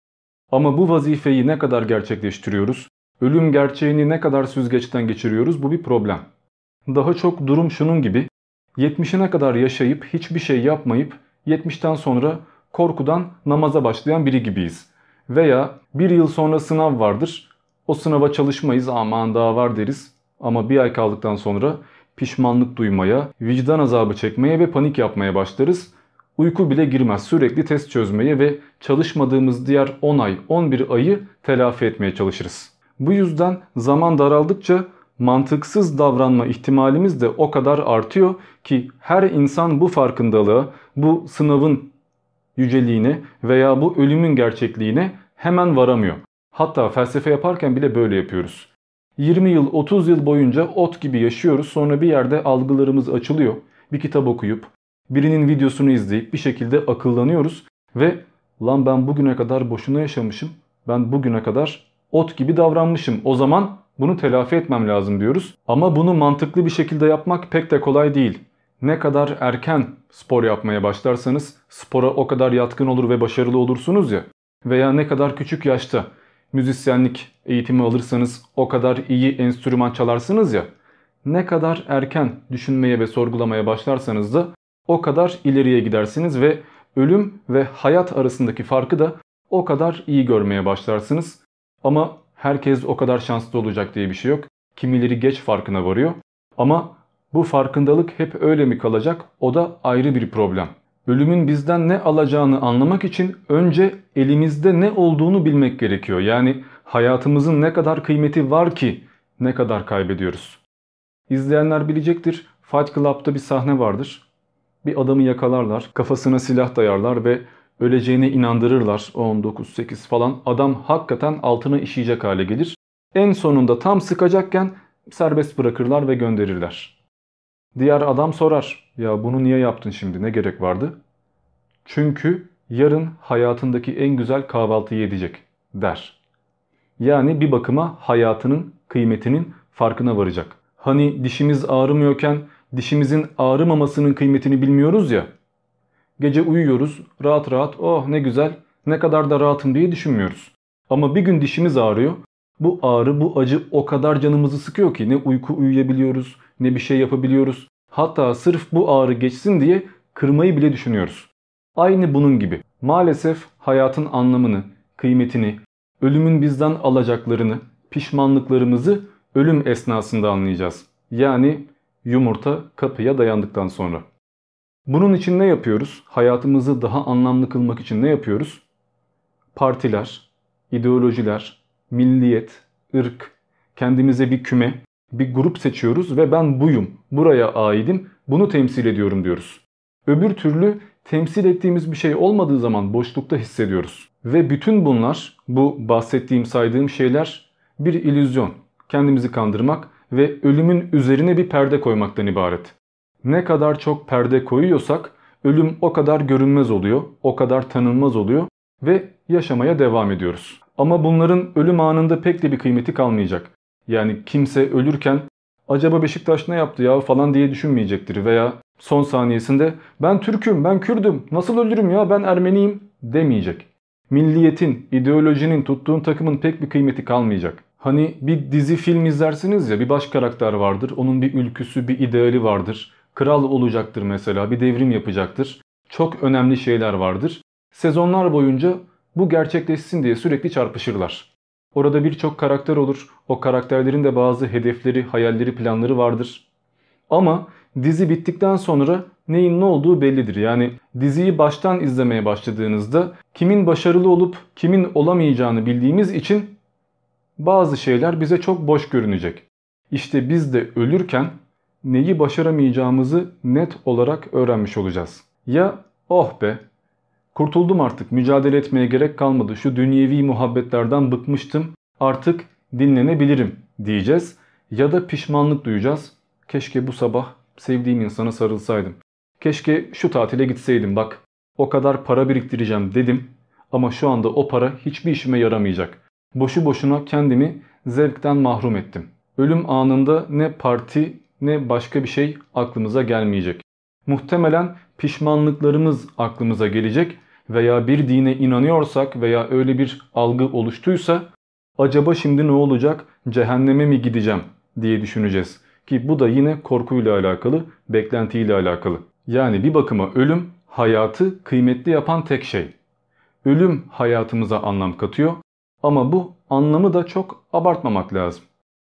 Speaker 1: Ama bu vazifeyi ne kadar gerçekleştiriyoruz? Ölüm gerçeğini ne kadar süzgeçten geçiriyoruz? Bu bir problem. Daha çok durum şunun gibi. 70'ine kadar yaşayıp hiçbir şey yapmayıp 70'ten sonra korkudan namaza başlayan biri gibiyiz. Veya bir yıl sonra sınav vardır. O sınava çalışmayız aman daha var deriz. Ama bir ay kaldıktan sonra pişmanlık duymaya, vicdan azabı çekmeye ve panik yapmaya başlarız. Uyku bile girmez sürekli test çözmeye ve çalışmadığımız diğer 10 ay 11 ayı telafi etmeye çalışırız. Bu yüzden zaman daraldıkça mantıksız davranma ihtimalimiz de o kadar artıyor ki her insan bu farkındalığa, bu sınavın yüceliğine veya bu ölümün gerçekliğine hemen varamıyor. Hatta felsefe yaparken bile böyle yapıyoruz. 20 yıl 30 yıl boyunca ot gibi yaşıyoruz sonra bir yerde algılarımız açılıyor. Bir kitap okuyup birinin videosunu izleyip bir şekilde akıllanıyoruz ve lan ben bugüne kadar boşuna yaşamışım. Ben bugüne kadar ot gibi davranmışım. O zaman bunu telafi etmem lazım diyoruz. Ama bunu mantıklı bir şekilde yapmak pek de kolay değil. Ne kadar erken spor yapmaya başlarsanız spora o kadar yatkın olur ve başarılı olursunuz ya. Veya ne kadar küçük yaşta müzisyenlik eğitimi alırsanız o kadar iyi enstrüman çalarsınız ya. Ne kadar erken düşünmeye ve sorgulamaya başlarsanız da o kadar ileriye gidersiniz ve ölüm ve hayat arasındaki farkı da o kadar iyi görmeye başlarsınız. Ama Herkes o kadar şanslı olacak diye bir şey yok. Kimileri geç farkına varıyor. Ama bu farkındalık hep öyle mi kalacak? O da ayrı bir problem. Ölümün bizden ne alacağını anlamak için önce elimizde ne olduğunu bilmek gerekiyor. Yani hayatımızın ne kadar kıymeti var ki ne kadar kaybediyoruz. İzleyenler bilecektir. Fight Club'da bir sahne vardır. Bir adamı yakalarlar, kafasına silah dayarlar ve öleceğine inandırırlar. 19, 8 falan. Adam hakikaten altına işeyecek hale gelir. En sonunda tam sıkacakken serbest bırakırlar ve gönderirler. Diğer adam sorar. Ya bunu niye yaptın şimdi ne gerek vardı? Çünkü yarın hayatındaki en güzel kahvaltıyı yedecek der. Yani bir bakıma hayatının kıymetinin farkına varacak. Hani dişimiz ağrımıyorken dişimizin ağrımamasının kıymetini bilmiyoruz ya. Gece uyuyoruz rahat rahat oh ne güzel ne kadar da rahatım diye düşünmüyoruz. Ama bir gün dişimiz ağrıyor. Bu ağrı bu acı o kadar canımızı sıkıyor ki ne uyku uyuyabiliyoruz ne bir şey yapabiliyoruz. Hatta sırf bu ağrı geçsin diye kırmayı bile düşünüyoruz. Aynı bunun gibi. Maalesef hayatın anlamını, kıymetini, ölümün bizden alacaklarını, pişmanlıklarımızı ölüm esnasında anlayacağız. Yani yumurta kapıya dayandıktan sonra. Bunun için ne yapıyoruz? Hayatımızı daha anlamlı kılmak için ne yapıyoruz? Partiler, ideolojiler, milliyet, ırk, kendimize bir küme, bir grup seçiyoruz ve ben buyum, buraya aidim, bunu temsil ediyorum diyoruz. Öbür türlü temsil ettiğimiz bir şey olmadığı zaman boşlukta hissediyoruz. Ve bütün bunlar, bu bahsettiğim saydığım şeyler bir illüzyon. Kendimizi kandırmak ve ölümün üzerine bir perde koymaktan ibaret. Ne kadar çok perde koyuyorsak ölüm o kadar görünmez oluyor, o kadar tanınmaz oluyor ve yaşamaya devam ediyoruz. Ama bunların ölüm anında pek de bir kıymeti kalmayacak. Yani kimse ölürken acaba Beşiktaş ne yaptı ya falan diye düşünmeyecektir veya son saniyesinde ben Türk'üm, ben Kürdüm, nasıl ölürüm ya ben Ermeniyim demeyecek. Milliyetin, ideolojinin, tuttuğun takımın pek bir kıymeti kalmayacak. Hani bir dizi film izlersiniz ya bir baş karakter vardır. Onun bir ülküsü, bir ideali vardır. Kral olacaktır mesela, bir devrim yapacaktır. Çok önemli şeyler vardır. Sezonlar boyunca bu gerçekleşsin diye sürekli çarpışırlar. Orada birçok karakter olur. O karakterlerin de bazı hedefleri, hayalleri, planları vardır. Ama dizi bittikten sonra neyin ne olduğu bellidir. Yani diziyi baştan izlemeye başladığınızda kimin başarılı olup kimin olamayacağını bildiğimiz için bazı şeyler bize çok boş görünecek. İşte biz de ölürken neyi başaramayacağımızı net olarak öğrenmiş olacağız. Ya oh be kurtuldum artık mücadele etmeye gerek kalmadı şu dünyevi muhabbetlerden bıkmıştım artık dinlenebilirim diyeceğiz. Ya da pişmanlık duyacağız. Keşke bu sabah sevdiğim insana sarılsaydım. Keşke şu tatile gitseydim bak o kadar para biriktireceğim dedim ama şu anda o para hiçbir işime yaramayacak. Boşu boşuna kendimi zevkten mahrum ettim. Ölüm anında ne parti ne başka bir şey aklımıza gelmeyecek. Muhtemelen pişmanlıklarımız aklımıza gelecek veya bir dine inanıyorsak veya öyle bir algı oluştuysa acaba şimdi ne olacak cehenneme mi gideceğim diye düşüneceğiz. Ki bu da yine korkuyla alakalı, beklentiyle alakalı. Yani bir bakıma ölüm hayatı kıymetli yapan tek şey. Ölüm hayatımıza anlam katıyor ama bu anlamı da çok abartmamak lazım.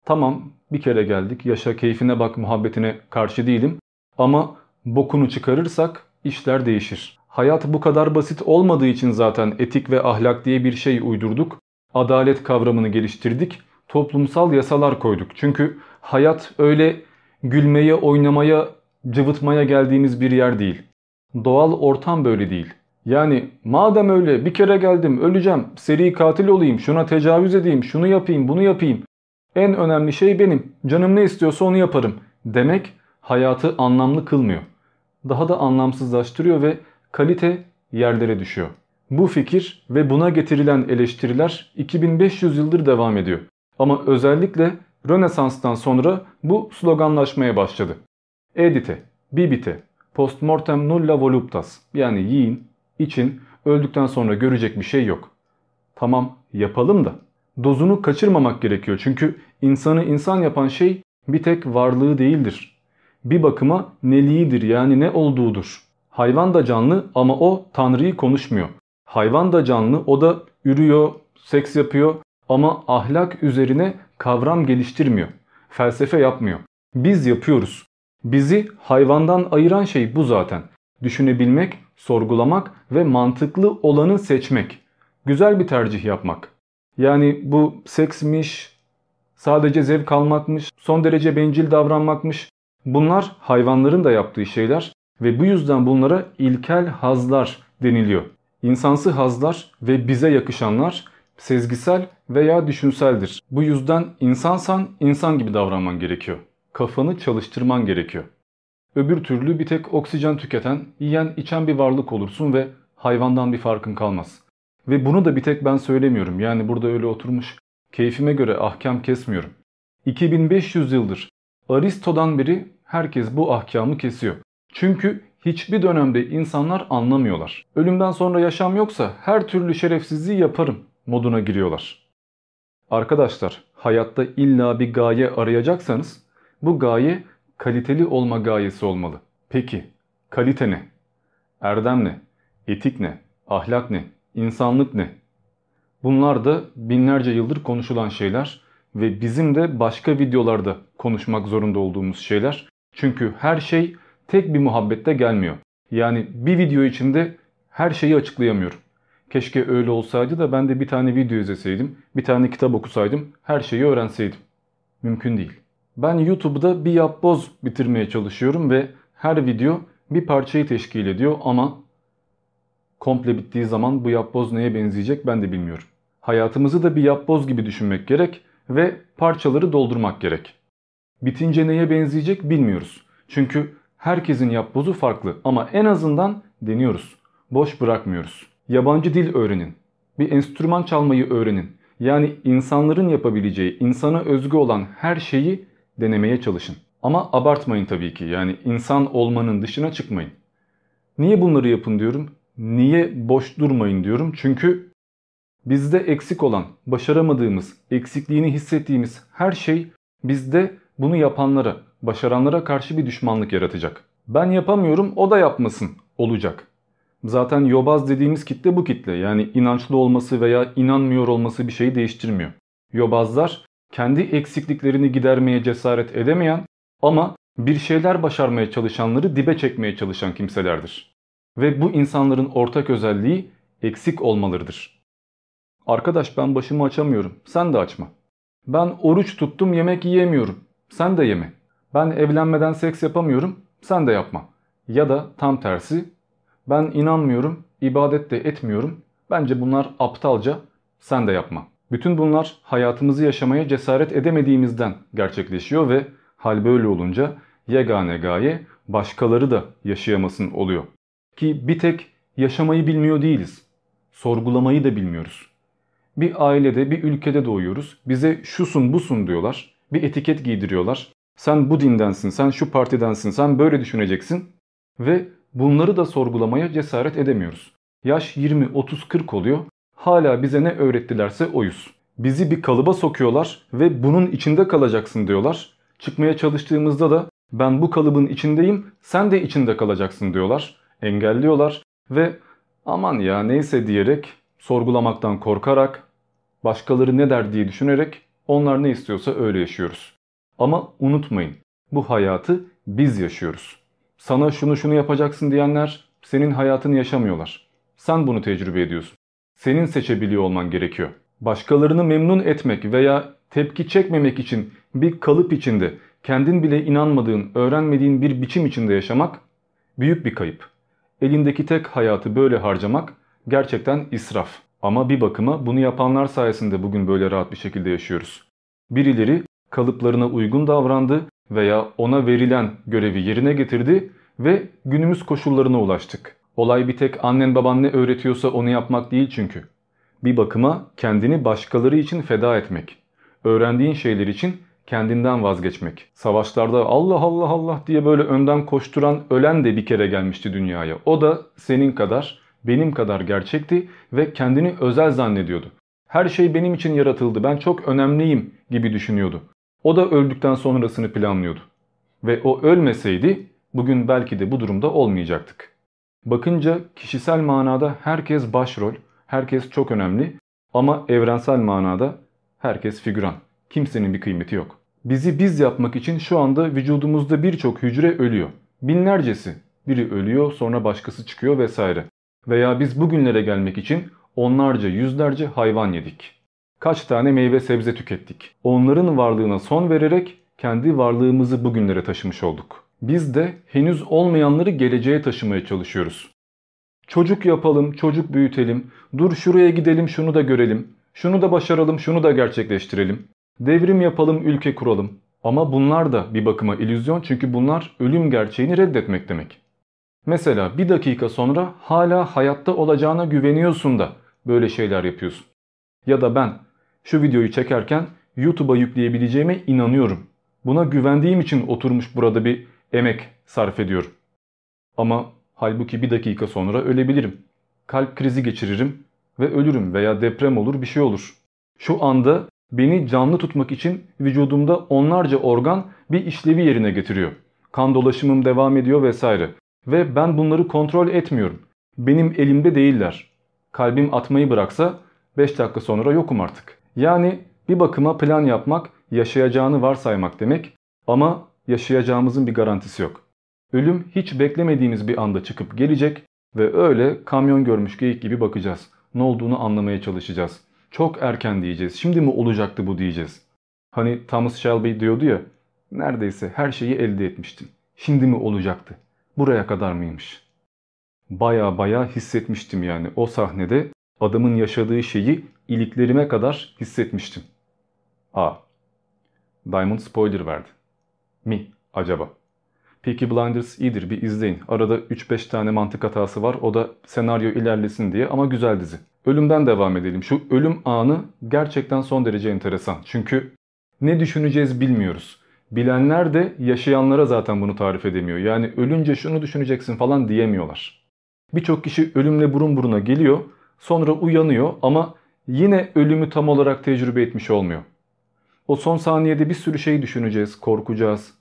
Speaker 1: Tamam bir kere geldik yaşa keyfine bak muhabbetine karşı değilim ama bokunu çıkarırsak işler değişir. Hayat bu kadar basit olmadığı için zaten etik ve ahlak diye bir şey uydurduk. Adalet kavramını geliştirdik. Toplumsal yasalar koyduk. Çünkü hayat öyle gülmeye, oynamaya, cıvıtmaya geldiğimiz bir yer değil. Doğal ortam böyle değil. Yani madem öyle bir kere geldim öleceğim seri katil olayım şuna tecavüz edeyim şunu yapayım bunu yapayım. En önemli şey benim canım ne istiyorsa onu yaparım demek hayatı anlamlı kılmıyor. Daha da anlamsızlaştırıyor ve kalite yerlere düşüyor. Bu fikir ve buna getirilen eleştiriler 2500 yıldır devam ediyor. Ama özellikle Rönesans'tan sonra bu sloganlaşmaya başladı. Edite, bibite, postmortem nulla voluptas yani yiyin, için öldükten sonra görecek bir şey yok. Tamam yapalım da dozunu kaçırmamak gerekiyor. Çünkü insanı insan yapan şey bir tek varlığı değildir. Bir bakıma neliğidir yani ne olduğudur. Hayvan da canlı ama o Tanrı'yı konuşmuyor. Hayvan da canlı o da ürüyor, seks yapıyor ama ahlak üzerine kavram geliştirmiyor. Felsefe yapmıyor. Biz yapıyoruz. Bizi hayvandan ayıran şey bu zaten. Düşünebilmek, sorgulamak ve mantıklı olanı seçmek. Güzel bir tercih yapmak. Yani bu seksmiş, sadece zevk almakmış, son derece bencil davranmakmış. Bunlar hayvanların da yaptığı şeyler ve bu yüzden bunlara ilkel hazlar deniliyor. İnsansı hazlar ve bize yakışanlar sezgisel veya düşünseldir. Bu yüzden insansan insan gibi davranman gerekiyor. Kafanı çalıştırman gerekiyor. Öbür türlü bir tek oksijen tüketen, yiyen, içen bir varlık olursun ve hayvandan bir farkın kalmaz. Ve bunu da bir tek ben söylemiyorum. Yani burada öyle oturmuş keyfime göre ahkam kesmiyorum. 2500 yıldır Aristo'dan beri herkes bu ahkamı kesiyor. Çünkü hiçbir dönemde insanlar anlamıyorlar. Ölümden sonra yaşam yoksa her türlü şerefsizliği yaparım moduna giriyorlar. Arkadaşlar hayatta illa bir gaye arayacaksanız bu gaye kaliteli olma gayesi olmalı. Peki kalite ne? Erdem ne? Etik ne? Ahlak ne? İnsanlık ne? Bunlar da binlerce yıldır konuşulan şeyler ve bizim de başka videolarda konuşmak zorunda olduğumuz şeyler. Çünkü her şey tek bir muhabbette gelmiyor. Yani bir video içinde her şeyi açıklayamıyorum. Keşke öyle olsaydı da ben de bir tane video izleseydim, bir tane kitap okusaydım, her şeyi öğrenseydim. Mümkün değil. Ben YouTube'da bir yapboz bitirmeye çalışıyorum ve her video bir parçayı teşkil ediyor ama komple bittiği zaman bu yapboz neye benzeyecek ben de bilmiyorum. Hayatımızı da bir yapboz gibi düşünmek gerek ve parçaları doldurmak gerek. Bitince neye benzeyecek bilmiyoruz. Çünkü herkesin yapbozu farklı ama en azından deniyoruz. Boş bırakmıyoruz. Yabancı dil öğrenin. Bir enstrüman çalmayı öğrenin. Yani insanların yapabileceği, insana özgü olan her şeyi denemeye çalışın. Ama abartmayın tabii ki. Yani insan olmanın dışına çıkmayın. Niye bunları yapın diyorum? Niye boş durmayın diyorum? Çünkü bizde eksik olan, başaramadığımız, eksikliğini hissettiğimiz her şey bizde bunu yapanlara, başaranlara karşı bir düşmanlık yaratacak. Ben yapamıyorum, o da yapmasın olacak. Zaten yobaz dediğimiz kitle bu kitle. Yani inançlı olması veya inanmıyor olması bir şeyi değiştirmiyor. Yobazlar kendi eksikliklerini gidermeye cesaret edemeyen ama bir şeyler başarmaya çalışanları dibe çekmeye çalışan kimselerdir. Ve bu insanların ortak özelliği eksik olmalarıdır. Arkadaş ben başımı açamıyorum. Sen de açma. Ben oruç tuttum yemek yiyemiyorum. Sen de yeme. Ben evlenmeden seks yapamıyorum. Sen de yapma. Ya da tam tersi. Ben inanmıyorum, ibadet de etmiyorum. Bence bunlar aptalca. Sen de yapma. Bütün bunlar hayatımızı yaşamaya cesaret edemediğimizden gerçekleşiyor ve hal böyle olunca yegane gaye başkaları da yaşayamasın oluyor. Ki bir tek yaşamayı bilmiyor değiliz. Sorgulamayı da bilmiyoruz. Bir ailede, bir ülkede doğuyoruz. Bize şusun busun diyorlar. Bir etiket giydiriyorlar. Sen bu dindensin, sen şu partidensin, sen böyle düşüneceksin. Ve bunları da sorgulamaya cesaret edemiyoruz. Yaş 20, 30, 40 oluyor. Hala bize ne öğrettilerse oyuz. Bizi bir kalıba sokuyorlar ve bunun içinde kalacaksın diyorlar. Çıkmaya çalıştığımızda da ben bu kalıbın içindeyim sen de içinde kalacaksın diyorlar. Engelliyorlar ve aman ya neyse diyerek sorgulamaktan korkarak başkaları ne der diye düşünerek onlar ne istiyorsa öyle yaşıyoruz. Ama unutmayın bu hayatı biz yaşıyoruz. Sana şunu şunu yapacaksın diyenler senin hayatını yaşamıyorlar. Sen bunu tecrübe ediyorsun. Senin seçebiliyor olman gerekiyor. Başkalarını memnun etmek veya tepki çekmemek için bir kalıp içinde kendin bile inanmadığın, öğrenmediğin bir biçim içinde yaşamak büyük bir kayıp. Elindeki tek hayatı böyle harcamak gerçekten israf. Ama bir bakıma bunu yapanlar sayesinde bugün böyle rahat bir şekilde yaşıyoruz. Birileri kalıplarına uygun davrandı veya ona verilen görevi yerine getirdi ve günümüz koşullarına ulaştık. Olay bir tek annen baban ne öğretiyorsa onu yapmak değil çünkü. Bir bakıma kendini başkaları için feda etmek. Öğrendiğin şeyler için kendinden vazgeçmek. Savaşlarda Allah Allah Allah diye böyle önden koşturan ölen de bir kere gelmişti dünyaya. O da senin kadar, benim kadar gerçekti ve kendini özel zannediyordu. Her şey benim için yaratıldı, ben çok önemliyim gibi düşünüyordu. O da öldükten sonrasını planlıyordu. Ve o ölmeseydi bugün belki de bu durumda olmayacaktık. Bakınca kişisel manada herkes başrol, herkes çok önemli ama evrensel manada Herkes figüran. Kimsenin bir kıymeti yok. Bizi biz yapmak için şu anda vücudumuzda birçok hücre ölüyor. Binlercesi. Biri ölüyor sonra başkası çıkıyor vesaire. Veya biz bugünlere gelmek için onlarca yüzlerce hayvan yedik. Kaç tane meyve sebze tükettik. Onların varlığına son vererek kendi varlığımızı bugünlere taşımış olduk. Biz de henüz olmayanları geleceğe taşımaya çalışıyoruz. Çocuk yapalım, çocuk büyütelim, dur şuraya gidelim şunu da görelim, şunu da başaralım, şunu da gerçekleştirelim. Devrim yapalım, ülke kuralım. Ama bunlar da bir bakıma illüzyon çünkü bunlar ölüm gerçeğini reddetmek demek. Mesela bir dakika sonra hala hayatta olacağına güveniyorsun da böyle şeyler yapıyorsun. Ya da ben şu videoyu çekerken YouTube'a yükleyebileceğime inanıyorum. Buna güvendiğim için oturmuş burada bir emek sarf ediyorum. Ama halbuki bir dakika sonra ölebilirim. Kalp krizi geçiririm ve ölürüm veya deprem olur bir şey olur. Şu anda beni canlı tutmak için vücudumda onlarca organ bir işlevi yerine getiriyor. Kan dolaşımım devam ediyor vesaire. Ve ben bunları kontrol etmiyorum. Benim elimde değiller. Kalbim atmayı bıraksa 5 dakika sonra yokum artık. Yani bir bakıma plan yapmak yaşayacağını varsaymak demek ama yaşayacağımızın bir garantisi yok. Ölüm hiç beklemediğimiz bir anda çıkıp gelecek ve öyle kamyon görmüş geyik gibi bakacağız. Ne olduğunu anlamaya çalışacağız. Çok erken diyeceğiz. Şimdi mi olacaktı bu diyeceğiz. Hani Thomas Shelby diyordu ya neredeyse her şeyi elde etmiştim. Şimdi mi olacaktı? Buraya kadar mıymış? Baya baya hissetmiştim yani o sahnede adamın yaşadığı şeyi iliklerime kadar hissetmiştim. A. Diamond spoiler verdi. Mi acaba? Peaky Blinders iyidir bir izleyin. Arada 3-5 tane mantık hatası var o da senaryo ilerlesin diye ama güzel dizi. Ölümden devam edelim. Şu ölüm anı gerçekten son derece enteresan. Çünkü ne düşüneceğiz bilmiyoruz. Bilenler de yaşayanlara zaten bunu tarif edemiyor. Yani ölünce şunu düşüneceksin falan diyemiyorlar. Birçok kişi ölümle burun buruna geliyor, sonra uyanıyor ama yine ölümü tam olarak tecrübe etmiş olmuyor. O son saniyede bir sürü şey düşüneceğiz, korkacağız.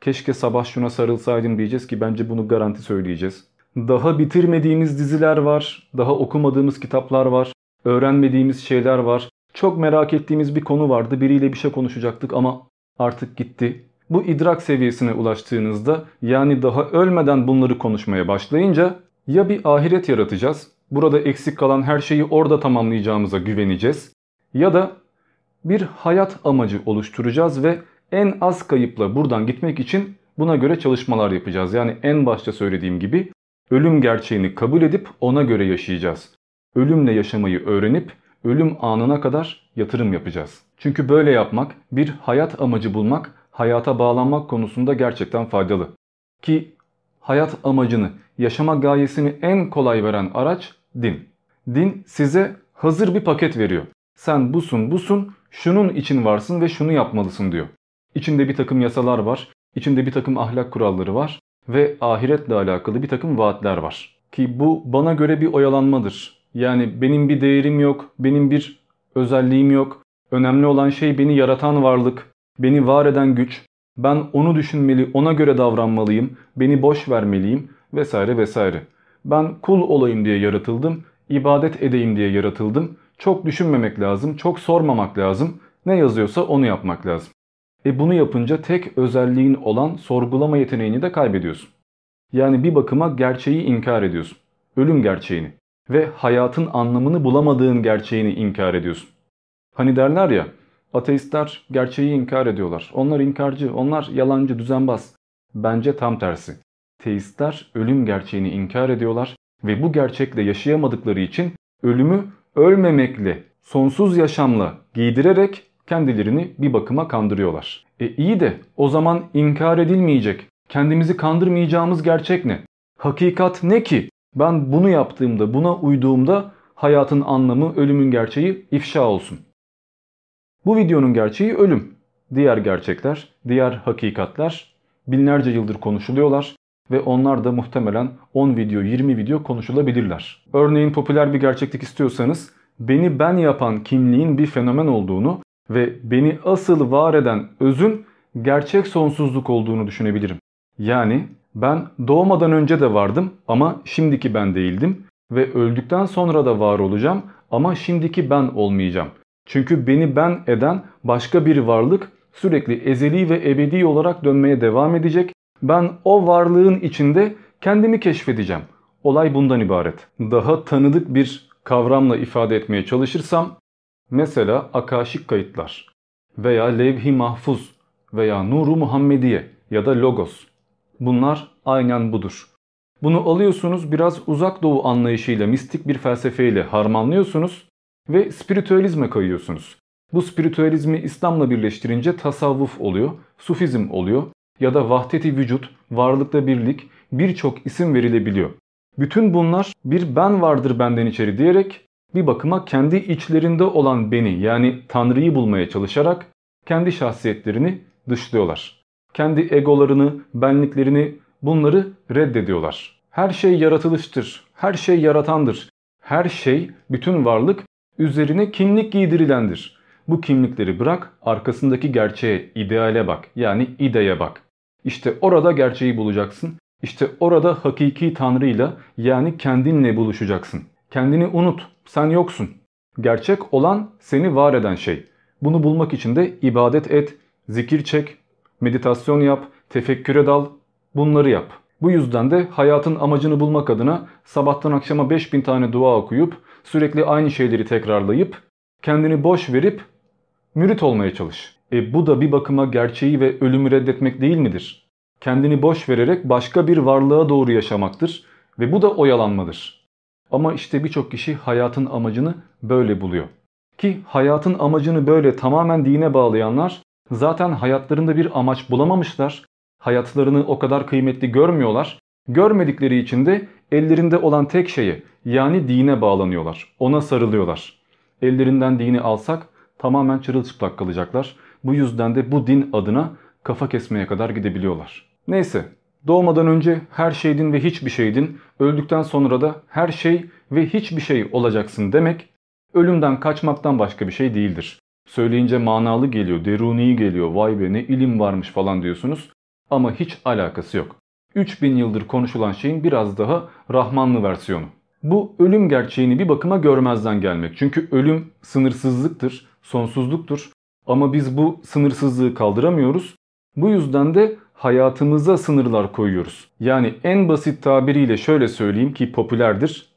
Speaker 1: Keşke sabah şuna sarılsaydım diyeceğiz ki bence bunu garanti söyleyeceğiz. Daha bitirmediğimiz diziler var, daha okumadığımız kitaplar var, öğrenmediğimiz şeyler var. Çok merak ettiğimiz bir konu vardı, biriyle bir şey konuşacaktık ama artık gitti. Bu idrak seviyesine ulaştığınızda yani daha ölmeden bunları konuşmaya başlayınca ya bir ahiret yaratacağız, burada eksik kalan her şeyi orada tamamlayacağımıza güveneceğiz ya da bir hayat amacı oluşturacağız ve en az kayıpla buradan gitmek için buna göre çalışmalar yapacağız. Yani en başta söylediğim gibi ölüm gerçeğini kabul edip ona göre yaşayacağız. Ölümle yaşamayı öğrenip ölüm anına kadar yatırım yapacağız. Çünkü böyle yapmak, bir hayat amacı bulmak, hayata bağlanmak konusunda gerçekten faydalı. Ki hayat amacını, yaşama gayesini en kolay veren araç din. Din size hazır bir paket veriyor. Sen busun busun, şunun için varsın ve şunu yapmalısın diyor. İçinde bir takım yasalar var, içinde bir takım ahlak kuralları var ve ahiretle alakalı bir takım vaatler var. Ki bu bana göre bir oyalanmadır. Yani benim bir değerim yok, benim bir özelliğim yok. Önemli olan şey beni yaratan varlık, beni var eden güç. Ben onu düşünmeli, ona göre davranmalıyım, beni boş vermeliyim vesaire vesaire. Ben kul olayım diye yaratıldım, ibadet edeyim diye yaratıldım. Çok düşünmemek lazım, çok sormamak lazım. Ne yazıyorsa onu yapmak lazım. E bunu yapınca tek özelliğin olan sorgulama yeteneğini de kaybediyorsun. Yani bir bakıma gerçeği inkar ediyorsun. Ölüm gerçeğini ve hayatın anlamını bulamadığın gerçeğini inkar ediyorsun. Hani derler ya ateistler gerçeği inkar ediyorlar. Onlar inkarcı, onlar yalancı, düzenbaz. Bence tam tersi. Teistler ölüm gerçeğini inkar ediyorlar ve bu gerçekle yaşayamadıkları için ölümü ölmemekle, sonsuz yaşamla giydirerek kendilerini bir bakıma kandırıyorlar. E iyi de o zaman inkar edilmeyecek, kendimizi kandırmayacağımız gerçek ne? Hakikat ne ki? Ben bunu yaptığımda, buna uyduğumda hayatın anlamı, ölümün gerçeği ifşa olsun. Bu videonun gerçeği ölüm. Diğer gerçekler, diğer hakikatler binlerce yıldır konuşuluyorlar ve onlar da muhtemelen 10 video, 20 video konuşulabilirler. Örneğin popüler bir gerçeklik istiyorsanız beni ben yapan kimliğin bir fenomen olduğunu ve beni asıl var eden özün gerçek sonsuzluk olduğunu düşünebilirim. Yani ben doğmadan önce de vardım ama şimdiki ben değildim ve öldükten sonra da var olacağım ama şimdiki ben olmayacağım. Çünkü beni ben eden başka bir varlık sürekli ezeli ve ebedi olarak dönmeye devam edecek. Ben o varlığın içinde kendimi keşfedeceğim. Olay bundan ibaret. Daha tanıdık bir kavramla ifade etmeye çalışırsam mesela akaşik kayıtlar veya levh-i mahfuz veya nuru Muhammediye ya da logos. Bunlar aynen budur. Bunu alıyorsunuz biraz uzak doğu anlayışıyla mistik bir felsefeyle harmanlıyorsunuz ve spiritüalizme kayıyorsunuz. Bu spiritüalizmi İslam'la birleştirince tasavvuf oluyor, sufizm oluyor ya da vahdeti vücut, varlıkta birlik birçok isim verilebiliyor. Bütün bunlar bir ben vardır benden içeri diyerek bir bakıma kendi içlerinde olan beni yani Tanrı'yı bulmaya çalışarak kendi şahsiyetlerini dışlıyorlar. Kendi egolarını, benliklerini bunları reddediyorlar. Her şey yaratılıştır, her şey yaratandır. Her şey, bütün varlık üzerine kimlik giydirilendir. Bu kimlikleri bırak, arkasındaki gerçeğe, ideale bak. Yani ideye bak. İşte orada gerçeği bulacaksın. İşte orada hakiki Tanrı'yla yani kendinle buluşacaksın. Kendini unut, sen yoksun. Gerçek olan seni var eden şey. Bunu bulmak için de ibadet et, zikir çek, meditasyon yap, tefekküre dal, bunları yap. Bu yüzden de hayatın amacını bulmak adına sabahtan akşama 5000 tane dua okuyup sürekli aynı şeyleri tekrarlayıp kendini boş verip mürit olmaya çalış. E bu da bir bakıma gerçeği ve ölümü reddetmek değil midir? Kendini boş vererek başka bir varlığa doğru yaşamaktır ve bu da oyalanmadır. Ama işte birçok kişi hayatın amacını böyle buluyor. Ki hayatın amacını böyle tamamen dine bağlayanlar zaten hayatlarında bir amaç bulamamışlar. Hayatlarını o kadar kıymetli görmüyorlar. Görmedikleri için de ellerinde olan tek şeye yani dine bağlanıyorlar. Ona sarılıyorlar. Ellerinden dini alsak tamamen çırılçıplak kalacaklar. Bu yüzden de bu din adına kafa kesmeye kadar gidebiliyorlar. Neyse doğmadan önce her şeydin ve hiçbir şeydin, öldükten sonra da her şey ve hiçbir şey olacaksın demek ölümden kaçmaktan başka bir şey değildir. Söyleyince manalı geliyor, deruni geliyor, vay be ne ilim varmış falan diyorsunuz ama hiç alakası yok. 3000 yıldır konuşulan şeyin biraz daha Rahmanlı versiyonu. Bu ölüm gerçeğini bir bakıma görmezden gelmek. Çünkü ölüm sınırsızlıktır, sonsuzluktur. Ama biz bu sınırsızlığı kaldıramıyoruz. Bu yüzden de hayatımıza sınırlar koyuyoruz. Yani en basit tabiriyle şöyle söyleyeyim ki popülerdir.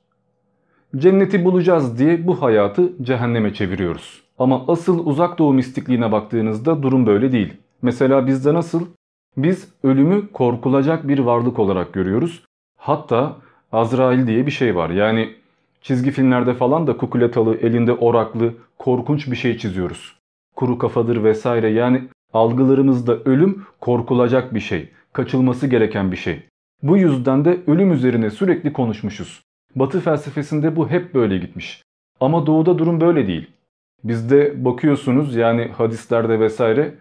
Speaker 1: Cenneti bulacağız diye bu hayatı cehenneme çeviriyoruz. Ama asıl uzak doğu mistikliğine baktığınızda durum böyle değil. Mesela bizde nasıl? Biz ölümü korkulacak bir varlık olarak görüyoruz. Hatta Azrail diye bir şey var. Yani çizgi filmlerde falan da kukuletalı, elinde oraklı, korkunç bir şey çiziyoruz. Kuru kafadır vesaire yani algılarımızda ölüm korkulacak bir şey, kaçılması gereken bir şey. Bu yüzden de ölüm üzerine sürekli konuşmuşuz. Batı felsefesinde bu hep böyle gitmiş. Ama doğuda durum böyle değil. Bizde bakıyorsunuz yani hadislerde vesaire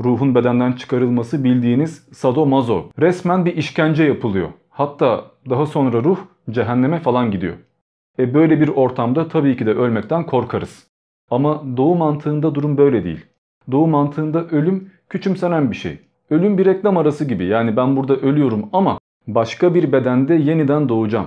Speaker 1: ruhun bedenden çıkarılması bildiğiniz sadomazo. Resmen bir işkence yapılıyor. Hatta daha sonra ruh cehenneme falan gidiyor. E böyle bir ortamda tabii ki de ölmekten korkarız. Ama doğu mantığında durum böyle değil. Doğu mantığında ölüm küçümsenen bir şey. Ölüm bir reklam arası gibi yani ben burada ölüyorum ama başka bir bedende yeniden doğacağım.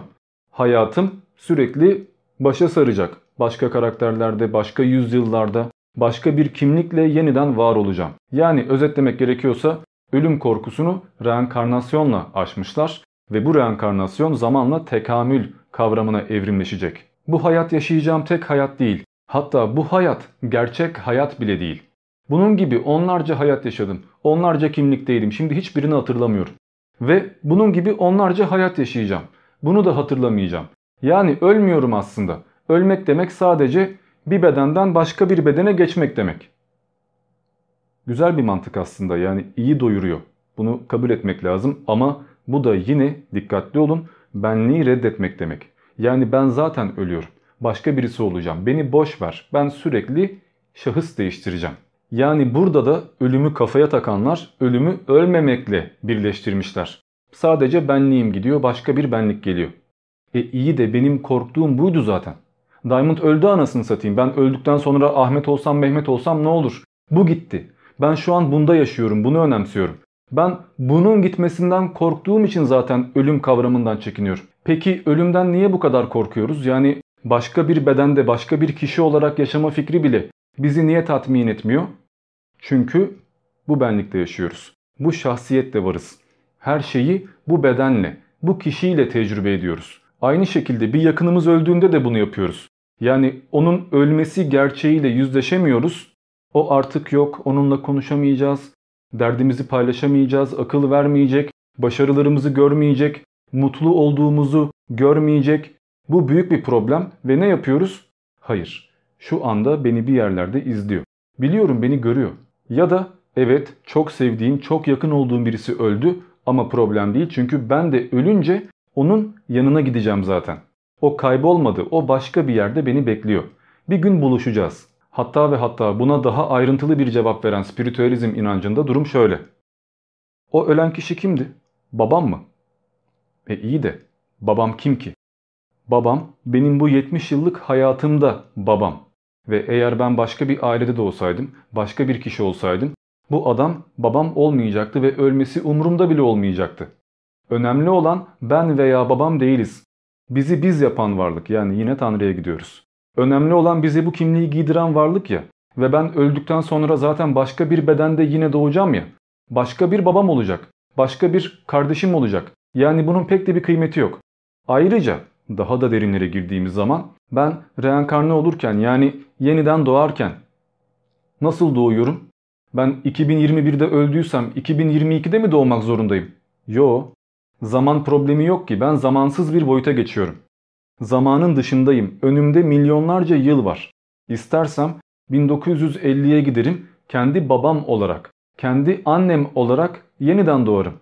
Speaker 1: Hayatım sürekli başa saracak. Başka karakterlerde, başka yüzyıllarda, başka bir kimlikle yeniden var olacağım. Yani özetlemek gerekiyorsa ölüm korkusunu reenkarnasyonla aşmışlar ve bu reenkarnasyon zamanla tekamül kavramına evrimleşecek. Bu hayat yaşayacağım tek hayat değil. Hatta bu hayat gerçek hayat bile değil. Bunun gibi onlarca hayat yaşadım. Onlarca kimlikteydim. Şimdi hiçbirini hatırlamıyorum. Ve bunun gibi onlarca hayat yaşayacağım. Bunu da hatırlamayacağım. Yani ölmüyorum aslında. Ölmek demek sadece bir bedenden başka bir bedene geçmek demek. Güzel bir mantık aslında yani iyi doyuruyor. Bunu kabul etmek lazım ama bu da yine dikkatli olun benliği reddetmek demek. Yani ben zaten ölüyorum. Başka birisi olacağım. Beni boş ver. Ben sürekli şahıs değiştireceğim. Yani burada da ölümü kafaya takanlar ölümü ölmemekle birleştirmişler. Sadece benliğim gidiyor başka bir benlik geliyor. E iyi de benim korktuğum buydu zaten. Diamond öldü anasını satayım. Ben öldükten sonra Ahmet olsam Mehmet olsam ne olur? Bu gitti. Ben şu an bunda yaşıyorum. Bunu önemsiyorum. Ben bunun gitmesinden korktuğum için zaten ölüm kavramından çekiniyorum. Peki ölümden niye bu kadar korkuyoruz? Yani başka bir bedende başka bir kişi olarak yaşama fikri bile bizi niye tatmin etmiyor? Çünkü bu benlikte yaşıyoruz. Bu şahsiyetle varız. Her şeyi bu bedenle, bu kişiyle tecrübe ediyoruz. Aynı şekilde bir yakınımız öldüğünde de bunu yapıyoruz. Yani onun ölmesi gerçeğiyle yüzleşemiyoruz. O artık yok, onunla konuşamayacağız, derdimizi paylaşamayacağız, akıl vermeyecek, başarılarımızı görmeyecek, mutlu olduğumuzu görmeyecek. Bu büyük bir problem ve ne yapıyoruz? Hayır, şu anda beni bir yerlerde izliyor. Biliyorum beni görüyor. Ya da evet çok sevdiğim, çok yakın olduğum birisi öldü ama problem değil çünkü ben de ölünce onun yanına gideceğim zaten. O kaybolmadı, o başka bir yerde beni bekliyor. Bir gün buluşacağız. Hatta ve hatta buna daha ayrıntılı bir cevap veren spiritüalizm inancında durum şöyle. O ölen kişi kimdi? Babam mı? E iyi de babam kim ki? Babam benim bu 70 yıllık hayatımda babam. Ve eğer ben başka bir ailede de olsaydım, başka bir kişi olsaydım bu adam babam olmayacaktı ve ölmesi umurumda bile olmayacaktı. Önemli olan ben veya babam değiliz. Bizi biz yapan varlık yani yine Tanrı'ya gidiyoruz. Önemli olan bize bu kimliği giydiren varlık ya ve ben öldükten sonra zaten başka bir bedende yine doğacağım ya. Başka bir babam olacak, başka bir kardeşim olacak. Yani bunun pek de bir kıymeti yok. Ayrıca daha da derinlere girdiğimiz zaman ben reenkarne olurken yani yeniden doğarken nasıl doğuyorum? Ben 2021'de öldüysem 2022'de mi doğmak zorundayım? Yo. Zaman problemi yok ki ben zamansız bir boyuta geçiyorum. Zamanın dışındayım. Önümde milyonlarca yıl var. İstersem 1950'ye giderim kendi babam olarak, kendi annem olarak yeniden doğarım.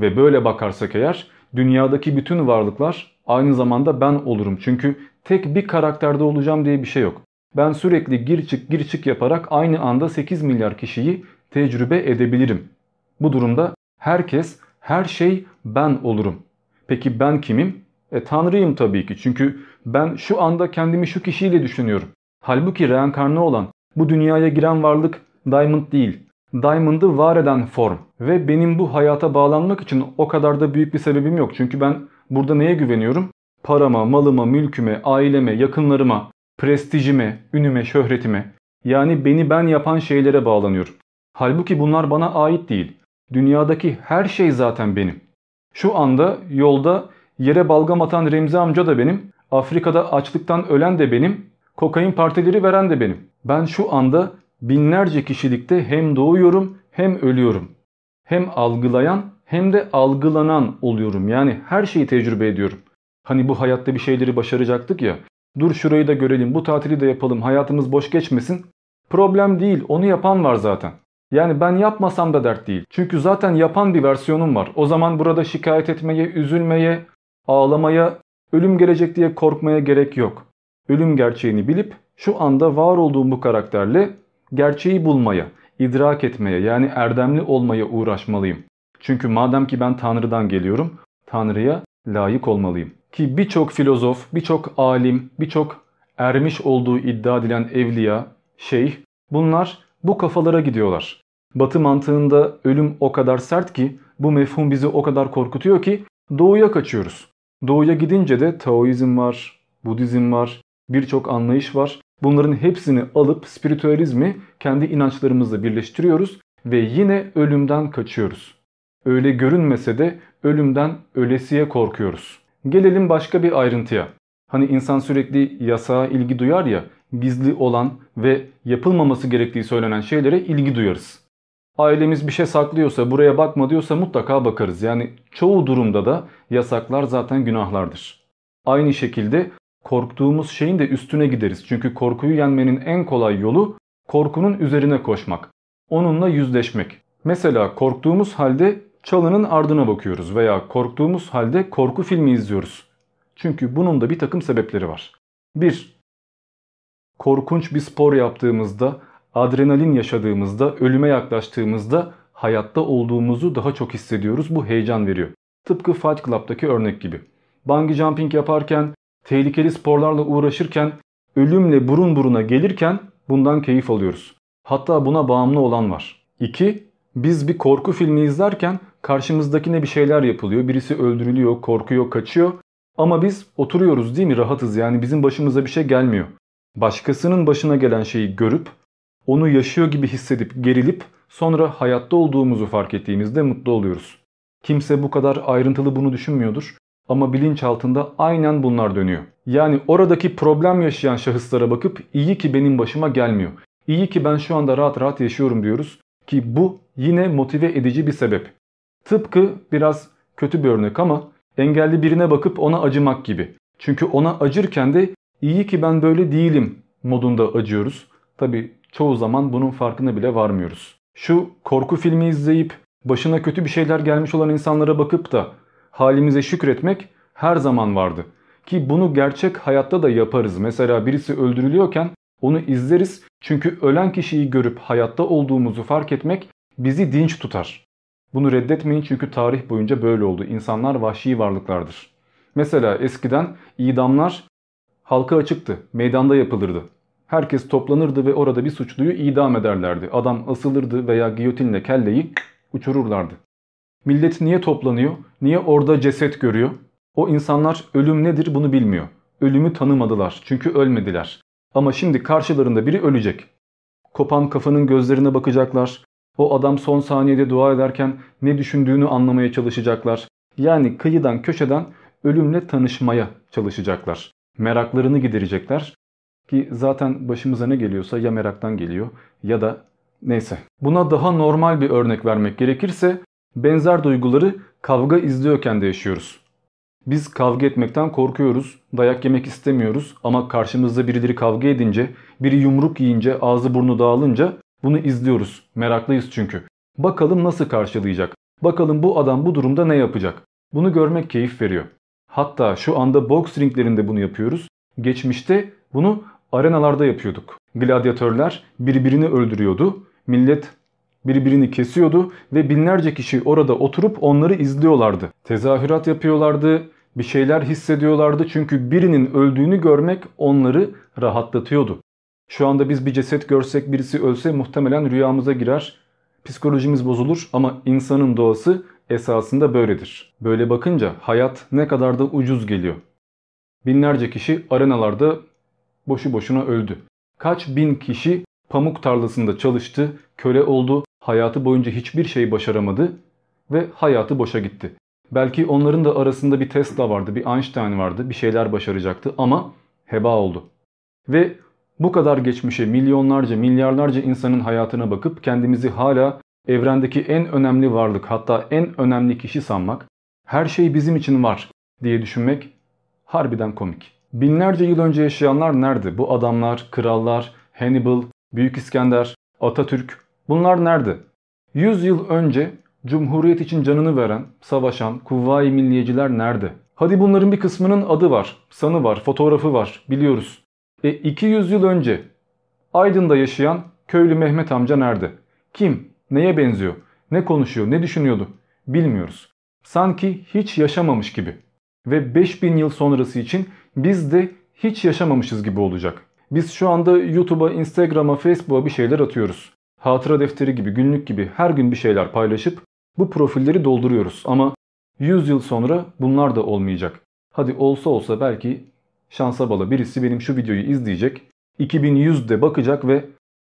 Speaker 1: Ve böyle bakarsak eğer dünyadaki bütün varlıklar aynı zamanda ben olurum. Çünkü tek bir karakterde olacağım diye bir şey yok. Ben sürekli gir çık gir çık yaparak aynı anda 8 milyar kişiyi tecrübe edebilirim. Bu durumda herkes, her şey ben olurum. Peki ben kimim? E Tanrıyım tabii ki çünkü ben şu anda kendimi şu kişiyle düşünüyorum. Halbuki reenkarne olan bu dünyaya giren varlık Diamond değil. Diamond'ı var eden form. Ve benim bu hayata bağlanmak için o kadar da büyük bir sebebim yok. Çünkü ben burada neye güveniyorum? Parama, malıma, mülküme, aileme, yakınlarıma, prestijime, ünüme, şöhretime. Yani beni ben yapan şeylere bağlanıyorum. Halbuki bunlar bana ait değil. Dünyadaki her şey zaten benim. Şu anda yolda yere balgam atan Remzi amca da benim. Afrika'da açlıktan ölen de benim. Kokain partileri veren de benim. Ben şu anda binlerce kişilikte hem doğuyorum hem ölüyorum. Hem algılayan hem de algılanan oluyorum. Yani her şeyi tecrübe ediyorum. Hani bu hayatta bir şeyleri başaracaktık ya. Dur şurayı da görelim, bu tatili de yapalım, hayatımız boş geçmesin. Problem değil, onu yapan var zaten. Yani ben yapmasam da dert değil. Çünkü zaten yapan bir versiyonum var. O zaman burada şikayet etmeye, üzülmeye, ağlamaya, ölüm gelecek diye korkmaya gerek yok. Ölüm gerçeğini bilip şu anda var olduğum bu karakterle gerçeği bulmaya, idrak etmeye yani erdemli olmaya uğraşmalıyım. Çünkü madem ki ben Tanrı'dan geliyorum, Tanrı'ya layık olmalıyım. Ki birçok filozof, birçok alim, birçok ermiş olduğu iddia edilen evliya, şeyh bunlar bu kafalara gidiyorlar. Batı mantığında ölüm o kadar sert ki bu mefhum bizi o kadar korkutuyor ki doğuya kaçıyoruz. Doğuya gidince de Taoizm var, Budizm var, birçok anlayış var. Bunların hepsini alıp spiritüalizmi kendi inançlarımızla birleştiriyoruz ve yine ölümden kaçıyoruz. Öyle görünmese de ölümden ölesiye korkuyoruz. Gelelim başka bir ayrıntıya. Hani insan sürekli yasağa ilgi duyar ya, gizli olan ve yapılmaması gerektiği söylenen şeylere ilgi duyarız. Ailemiz bir şey saklıyorsa, buraya bakma diyorsa mutlaka bakarız. Yani çoğu durumda da yasaklar zaten günahlardır. Aynı şekilde korktuğumuz şeyin de üstüne gideriz. Çünkü korkuyu yenmenin en kolay yolu korkunun üzerine koşmak. Onunla yüzleşmek. Mesela korktuğumuz halde çalının ardına bakıyoruz veya korktuğumuz halde korku filmi izliyoruz. Çünkü bunun da bir takım sebepleri var. 1. Korkunç bir spor yaptığımızda, adrenalin yaşadığımızda, ölüme yaklaştığımızda hayatta olduğumuzu daha çok hissediyoruz. Bu heyecan veriyor. Tıpkı Fight Club'daki örnek gibi. Bungee jumping yaparken, tehlikeli sporlarla uğraşırken, ölümle burun buruna gelirken bundan keyif alıyoruz. Hatta buna bağımlı olan var. 2. Biz bir korku filmi izlerken karşımızdakine bir şeyler yapılıyor. Birisi öldürülüyor, korkuyor, kaçıyor. Ama biz oturuyoruz değil mi? Rahatız yani bizim başımıza bir şey gelmiyor. Başkasının başına gelen şeyi görüp, onu yaşıyor gibi hissedip gerilip sonra hayatta olduğumuzu fark ettiğimizde mutlu oluyoruz. Kimse bu kadar ayrıntılı bunu düşünmüyordur ama bilinç altında aynen bunlar dönüyor. Yani oradaki problem yaşayan şahıslara bakıp iyi ki benim başıma gelmiyor. İyi ki ben şu anda rahat rahat yaşıyorum diyoruz ki bu yine motive edici bir sebep. Tıpkı biraz kötü bir örnek ama engelli birine bakıp ona acımak gibi. Çünkü ona acırken de iyi ki ben böyle değilim modunda acıyoruz. Tabi çoğu zaman bunun farkına bile varmıyoruz. Şu korku filmi izleyip başına kötü bir şeyler gelmiş olan insanlara bakıp da halimize şükretmek her zaman vardı. Ki bunu gerçek hayatta da yaparız. Mesela birisi öldürülüyorken onu izleriz çünkü ölen kişiyi görüp hayatta olduğumuzu fark etmek bizi dinç tutar. Bunu reddetmeyin çünkü tarih boyunca böyle oldu. İnsanlar vahşi varlıklardır. Mesela eskiden idamlar halka açıktı, meydanda yapılırdı. Herkes toplanırdı ve orada bir suçluyu idam ederlerdi. Adam asılırdı veya giyotinle kelleyi uçururlardı. Millet niye toplanıyor? Niye orada ceset görüyor? O insanlar ölüm nedir bunu bilmiyor. Ölümü tanımadılar çünkü ölmediler. Ama şimdi karşılarında biri ölecek. Kopan kafanın gözlerine bakacaklar. O adam son saniyede dua ederken ne düşündüğünü anlamaya çalışacaklar. Yani kıyıdan köşeden ölümle tanışmaya çalışacaklar. Meraklarını giderecekler. Ki zaten başımıza ne geliyorsa ya meraktan geliyor ya da neyse. Buna daha normal bir örnek vermek gerekirse benzer duyguları kavga izliyorken de yaşıyoruz. Biz kavga etmekten korkuyoruz, dayak yemek istemiyoruz ama karşımızda birileri kavga edince, biri yumruk yiyince, ağzı burnu dağılınca bunu izliyoruz. Meraklıyız çünkü. Bakalım nasıl karşılayacak? Bakalım bu adam bu durumda ne yapacak? Bunu görmek keyif veriyor. Hatta şu anda boks ringlerinde bunu yapıyoruz. Geçmişte bunu arenalarda yapıyorduk. Gladyatörler birbirini öldürüyordu. Millet birbirini kesiyordu ve binlerce kişi orada oturup onları izliyorlardı. Tezahürat yapıyorlardı, bir şeyler hissediyorlardı çünkü birinin öldüğünü görmek onları rahatlatıyordu. Şu anda biz bir ceset görsek birisi ölse muhtemelen rüyamıza girer, psikolojimiz bozulur ama insanın doğası esasında böyledir. Böyle bakınca hayat ne kadar da ucuz geliyor. Binlerce kişi arenalarda boşu boşuna öldü. Kaç bin kişi pamuk tarlasında çalıştı, köle oldu, hayatı boyunca hiçbir şey başaramadı ve hayatı boşa gitti. Belki onların da arasında bir Tesla vardı, bir Einstein vardı, bir şeyler başaracaktı ama heba oldu. Ve bu kadar geçmişe milyonlarca, milyarlarca insanın hayatına bakıp kendimizi hala evrendeki en önemli varlık hatta en önemli kişi sanmak, her şey bizim için var diye düşünmek harbiden komik. Binlerce yıl önce yaşayanlar nerede? Bu adamlar, krallar, Hannibal, Büyük İskender, Atatürk bunlar nerede? 100 yıl önce Cumhuriyet için canını veren, savaşan kuvvayi milliyeciler nerede? Hadi bunların bir kısmının adı var, sanı var, fotoğrafı var biliyoruz. E 200 yıl önce Aydın'da yaşayan köylü Mehmet amca nerede? Kim? Neye benziyor? Ne konuşuyor? Ne düşünüyordu? Bilmiyoruz. Sanki hiç yaşamamış gibi. Ve 5000 yıl sonrası için biz de hiç yaşamamışız gibi olacak. Biz şu anda YouTube'a, Instagram'a, Facebook'a bir şeyler atıyoruz. Hatıra defteri gibi, günlük gibi her gün bir şeyler paylaşıp bu profilleri dolduruyoruz. Ama 100 yıl sonra bunlar da olmayacak. Hadi olsa olsa belki şansa bala birisi benim şu videoyu izleyecek. 2100'de bakacak ve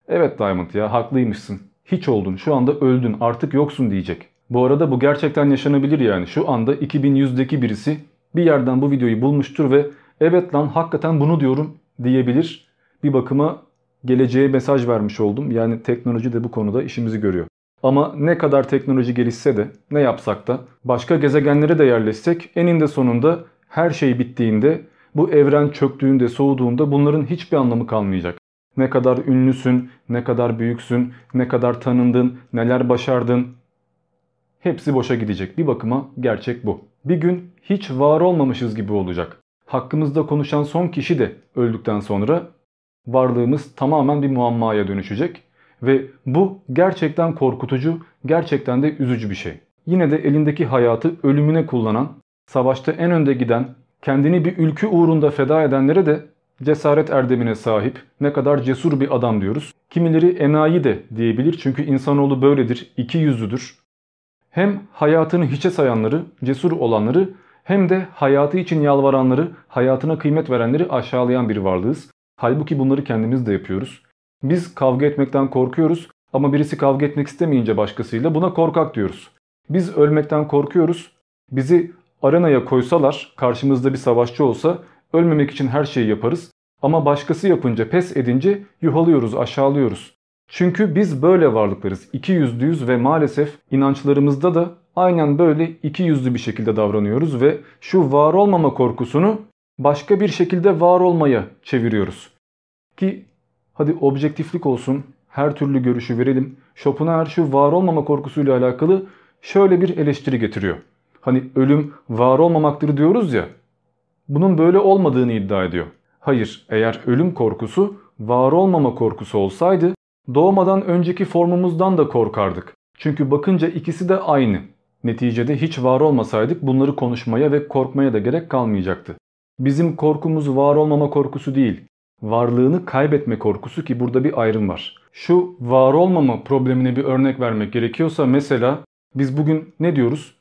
Speaker 1: evet Diamond ya haklıymışsın. Hiç oldun şu anda öldün artık yoksun diyecek. Bu arada bu gerçekten yaşanabilir yani. Şu anda 2100'deki birisi bir yerden bu videoyu bulmuştur ve evet lan hakikaten bunu diyorum diyebilir. Bir bakıma geleceğe mesaj vermiş oldum. Yani teknoloji de bu konuda işimizi görüyor. Ama ne kadar teknoloji gelişse de ne yapsak da başka gezegenlere de yerleşsek eninde sonunda her şey bittiğinde bu evren çöktüğünde soğuduğunda bunların hiçbir anlamı kalmayacak. Ne kadar ünlüsün, ne kadar büyüksün, ne kadar tanındın, neler başardın hepsi boşa gidecek. Bir bakıma gerçek bu. Bir gün hiç var olmamışız gibi olacak. Hakkımızda konuşan son kişi de öldükten sonra varlığımız tamamen bir muammaya dönüşecek ve bu gerçekten korkutucu, gerçekten de üzücü bir şey. Yine de elindeki hayatı ölümüne kullanan, savaşta en önde giden, kendini bir ülkü uğrunda feda edenlere de cesaret erdemine sahip, ne kadar cesur bir adam diyoruz. Kimileri enayi de diyebilir çünkü insanoğlu böyledir, iki yüzlüdür. Hem hayatını hiçe sayanları, cesur olanları hem de hayatı için yalvaranları, hayatına kıymet verenleri aşağılayan bir varlığız. Halbuki bunları kendimiz de yapıyoruz. Biz kavga etmekten korkuyoruz ama birisi kavga etmek istemeyince başkasıyla buna korkak diyoruz. Biz ölmekten korkuyoruz. Bizi arenaya koysalar, karşımızda bir savaşçı olsa ölmemek için her şeyi yaparız. Ama başkası yapınca, pes edince yuhalıyoruz, aşağılıyoruz. Çünkü biz böyle varlıklarız. İki yüzlüyüz ve maalesef inançlarımızda da aynen böyle iki yüzlü bir şekilde davranıyoruz ve şu var olmama korkusunu başka bir şekilde var olmaya çeviriyoruz. Ki hadi objektiflik olsun, her türlü görüşü verelim. Schopenhauer şu var olmama korkusuyla alakalı şöyle bir eleştiri getiriyor. Hani ölüm var olmamaktır diyoruz ya. Bunun böyle olmadığını iddia ediyor. Hayır, eğer ölüm korkusu var olmama korkusu olsaydı doğmadan önceki formumuzdan da korkardık. Çünkü bakınca ikisi de aynı. Neticede hiç var olmasaydık bunları konuşmaya ve korkmaya da gerek kalmayacaktı. Bizim korkumuz var olmama korkusu değil, varlığını kaybetme korkusu ki burada bir ayrım var. Şu var olmama problemine bir örnek vermek gerekiyorsa mesela biz bugün ne diyoruz?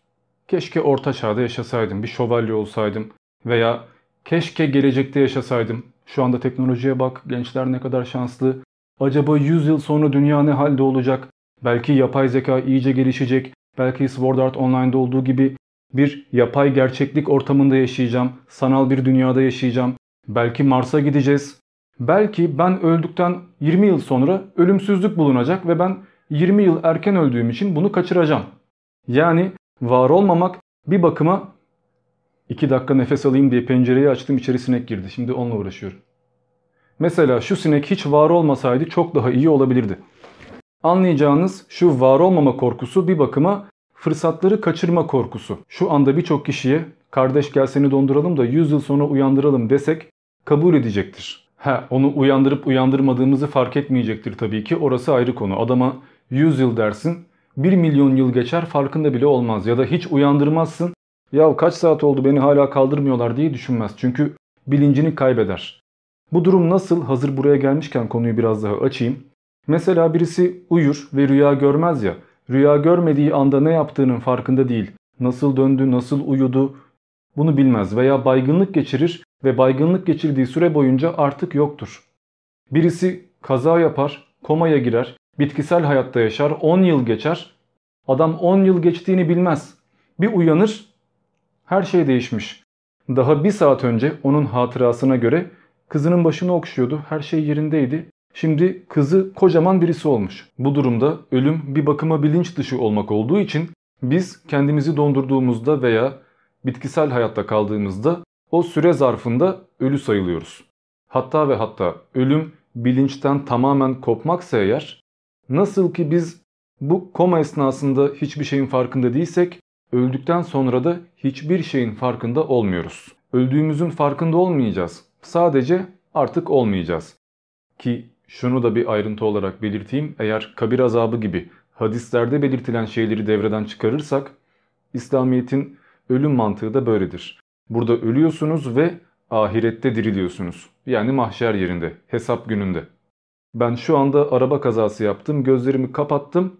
Speaker 1: Keşke orta çağda yaşasaydım, bir şövalye olsaydım veya keşke gelecekte yaşasaydım. Şu anda teknolojiye bak, gençler ne kadar şanslı. Acaba 100 yıl sonra dünya ne halde olacak? Belki yapay zeka iyice gelişecek. Belki Sword Art Online'da olduğu gibi bir yapay gerçeklik ortamında yaşayacağım. Sanal bir dünyada yaşayacağım. Belki Mars'a gideceğiz. Belki ben öldükten 20 yıl sonra ölümsüzlük bulunacak ve ben 20 yıl erken öldüğüm için bunu kaçıracağım. Yani var olmamak bir bakıma 2 dakika nefes alayım diye pencereyi açtım içeri sinek girdi. Şimdi onunla uğraşıyorum. Mesela şu sinek hiç var olmasaydı çok daha iyi olabilirdi. Anlayacağınız şu var olmama korkusu bir bakıma fırsatları kaçırma korkusu. Şu anda birçok kişiye kardeş gel seni donduralım da 100 yıl sonra uyandıralım desek kabul edecektir. Ha onu uyandırıp uyandırmadığımızı fark etmeyecektir tabii ki orası ayrı konu. Adama 100 yıl dersin 1 milyon yıl geçer farkında bile olmaz ya da hiç uyandırmazsın. Ya kaç saat oldu beni hala kaldırmıyorlar diye düşünmez. Çünkü bilincini kaybeder. Bu durum nasıl? Hazır buraya gelmişken konuyu biraz daha açayım. Mesela birisi uyur ve rüya görmez ya. Rüya görmediği anda ne yaptığının farkında değil. Nasıl döndü, nasıl uyudu bunu bilmez veya baygınlık geçirir ve baygınlık geçirdiği süre boyunca artık yoktur. Birisi kaza yapar, komaya girer, bitkisel hayatta yaşar, 10 yıl geçer. Adam 10 yıl geçtiğini bilmez. Bir uyanır, her şey değişmiş. Daha bir saat önce onun hatırasına göre kızının başını okşuyordu, her şey yerindeydi. Şimdi kızı kocaman birisi olmuş. Bu durumda ölüm bir bakıma bilinç dışı olmak olduğu için biz kendimizi dondurduğumuzda veya bitkisel hayatta kaldığımızda o süre zarfında ölü sayılıyoruz. Hatta ve hatta ölüm bilinçten tamamen kopmaksa eğer nasıl ki biz bu koma esnasında hiçbir şeyin farkında değilsek öldükten sonra da hiçbir şeyin farkında olmuyoruz. Öldüğümüzün farkında olmayacağız. Sadece artık olmayacağız. Ki şunu da bir ayrıntı olarak belirteyim. Eğer kabir azabı gibi hadislerde belirtilen şeyleri devreden çıkarırsak İslamiyet'in ölüm mantığı da böyledir. Burada ölüyorsunuz ve ahirette diriliyorsunuz. Yani mahşer yerinde, hesap gününde. Ben şu anda araba kazası yaptım, gözlerimi kapattım.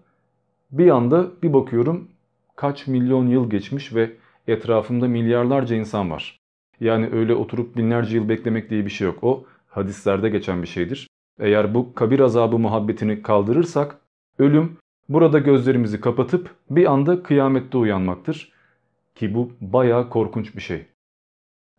Speaker 1: Bir anda bir bakıyorum kaç milyon yıl geçmiş ve etrafımda milyarlarca insan var. Yani öyle oturup binlerce yıl beklemek diye bir şey yok. O hadislerde geçen bir şeydir. Eğer bu kabir azabı muhabbetini kaldırırsak ölüm burada gözlerimizi kapatıp bir anda kıyamette uyanmaktır. Ki bu baya korkunç bir şey.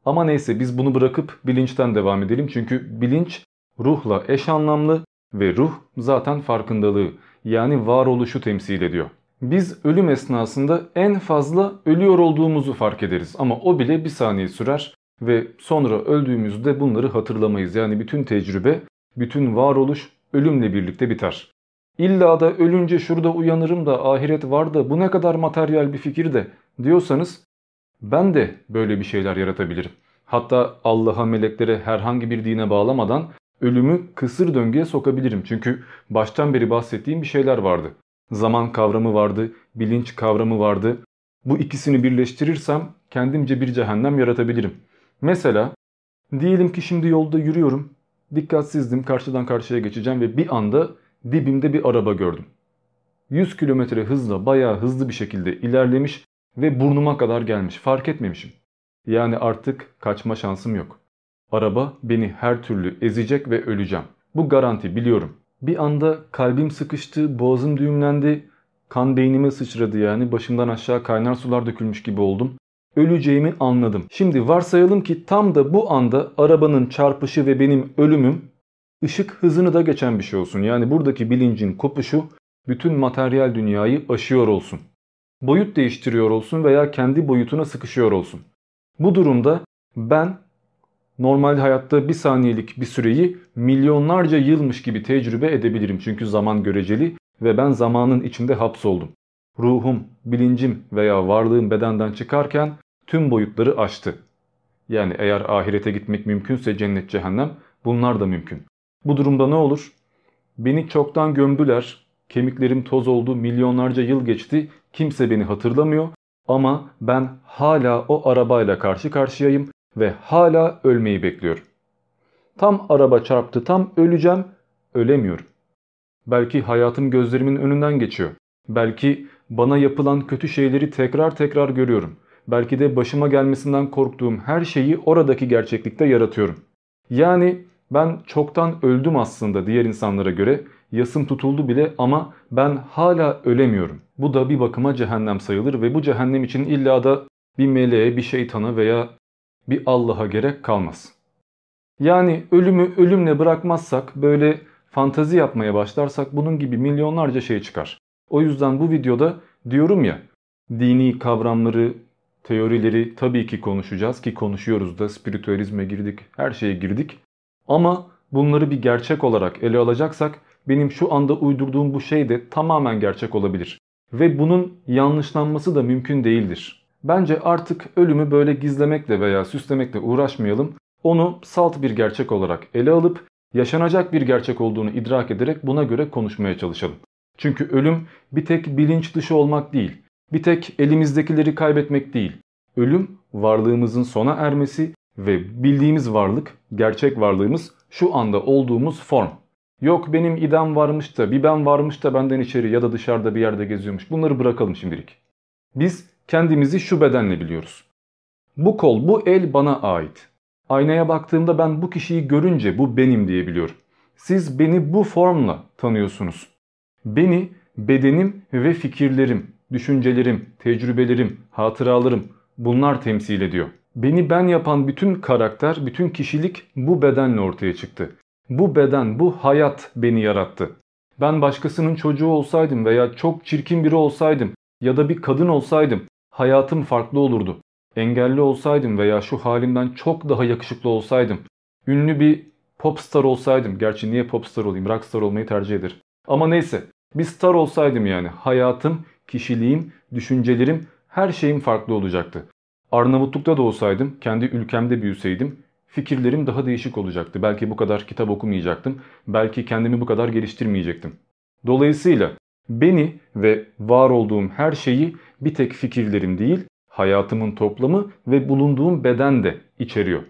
Speaker 1: Ama neyse biz bunu bırakıp bilinçten devam edelim. Çünkü bilinç ruhla eş anlamlı ve ruh zaten farkındalığı yani varoluşu temsil ediyor. Biz ölüm esnasında en fazla ölüyor olduğumuzu fark ederiz ama o bile bir saniye sürer ve sonra öldüğümüzde bunları hatırlamayız. Yani bütün tecrübe, bütün varoluş ölümle birlikte biter. İlla da ölünce şurada uyanırım da ahiret var da bu ne kadar materyal bir fikir de diyorsanız ben de böyle bir şeyler yaratabilirim. Hatta Allah'a meleklere herhangi bir dine bağlamadan ölümü kısır döngüye sokabilirim. Çünkü baştan beri bahsettiğim bir şeyler vardı. Zaman kavramı vardı, bilinç kavramı vardı. Bu ikisini birleştirirsem kendimce bir cehennem yaratabilirim. Mesela diyelim ki şimdi yolda yürüyorum. Dikkatsizdim karşıdan karşıya geçeceğim ve bir anda dibimde bir araba gördüm. 100 kilometre hızla bayağı hızlı bir şekilde ilerlemiş ve burnuma kadar gelmiş. Fark etmemişim. Yani artık kaçma şansım yok. Araba beni her türlü ezecek ve öleceğim. Bu garanti biliyorum. Bir anda kalbim sıkıştı, boğazım düğümlendi, kan beynime sıçradı yani başımdan aşağı kaynar sular dökülmüş gibi oldum. Öleceğimi anladım. Şimdi varsayalım ki tam da bu anda arabanın çarpışı ve benim ölümüm ışık hızını da geçen bir şey olsun. Yani buradaki bilincin kopuşu bütün materyal dünyayı aşıyor olsun. Boyut değiştiriyor olsun veya kendi boyutuna sıkışıyor olsun. Bu durumda ben normal hayatta bir saniyelik bir süreyi milyonlarca yılmış gibi tecrübe edebilirim. Çünkü zaman göreceli ve ben zamanın içinde hapsoldum. Ruhum, bilincim veya varlığım bedenden çıkarken tüm boyutları aştı. Yani eğer ahirete gitmek mümkünse cennet cehennem bunlar da mümkün. Bu durumda ne olur? Beni çoktan gömdüler, kemiklerim toz oldu, milyonlarca yıl geçti, kimse beni hatırlamıyor ama ben hala o arabayla karşı karşıyayım ve hala ölmeyi bekliyorum. Tam araba çarptı, tam öleceğim, ölemiyorum. Belki hayatım gözlerimin önünden geçiyor. Belki bana yapılan kötü şeyleri tekrar tekrar görüyorum. Belki de başıma gelmesinden korktuğum her şeyi oradaki gerçeklikte yaratıyorum. Yani ben çoktan öldüm aslında diğer insanlara göre. Yasım tutuldu bile ama ben hala ölemiyorum. Bu da bir bakıma cehennem sayılır ve bu cehennem için illa da bir meleğe, bir şeytana veya bir Allah'a gerek kalmaz. Yani ölümü ölümle bırakmazsak böyle fantazi yapmaya başlarsak bunun gibi milyonlarca şey çıkar. O yüzden bu videoda diyorum ya dini kavramları, teorileri tabii ki konuşacağız ki konuşuyoruz da spiritüalizme girdik, her şeye girdik. Ama bunları bir gerçek olarak ele alacaksak benim şu anda uydurduğum bu şey de tamamen gerçek olabilir. Ve bunun yanlışlanması da mümkün değildir. Bence artık ölümü böyle gizlemekle veya süslemekle uğraşmayalım. Onu salt bir gerçek olarak ele alıp yaşanacak bir gerçek olduğunu idrak ederek buna göre konuşmaya çalışalım. Çünkü ölüm bir tek bilinç dışı olmak değil, bir tek elimizdekileri kaybetmek değil. Ölüm varlığımızın sona ermesi ve bildiğimiz varlık, gerçek varlığımız şu anda olduğumuz form. Yok benim idam varmış da bir ben varmış da benden içeri ya da dışarıda bir yerde geziyormuş. Bunları bırakalım şimdilik. Biz kendimizi şu bedenle biliyoruz. Bu kol, bu el bana ait. Aynaya baktığımda ben bu kişiyi görünce bu benim diyebiliyorum. Siz beni bu formla tanıyorsunuz. Beni bedenim ve fikirlerim, düşüncelerim, tecrübelerim, hatıralarım bunlar temsil ediyor. Beni ben yapan bütün karakter, bütün kişilik bu bedenle ortaya çıktı. Bu beden, bu hayat beni yarattı. Ben başkasının çocuğu olsaydım veya çok çirkin biri olsaydım ya da bir kadın olsaydım hayatım farklı olurdu. Engelli olsaydım veya şu halimden çok daha yakışıklı olsaydım, ünlü bir popstar olsaydım, gerçi niye popstar olayım, rockstar olmayı tercih eder. Ama neyse, bir star olsaydım yani hayatım, kişiliğim, düşüncelerim, her şeyim farklı olacaktı. Arnavutluk'ta da olsaydım, kendi ülkemde büyüseydim fikirlerim daha değişik olacaktı. Belki bu kadar kitap okumayacaktım. Belki kendimi bu kadar geliştirmeyecektim. Dolayısıyla beni ve var olduğum her şeyi bir tek fikirlerim değil, hayatımın toplamı ve bulunduğum beden de içeriyor.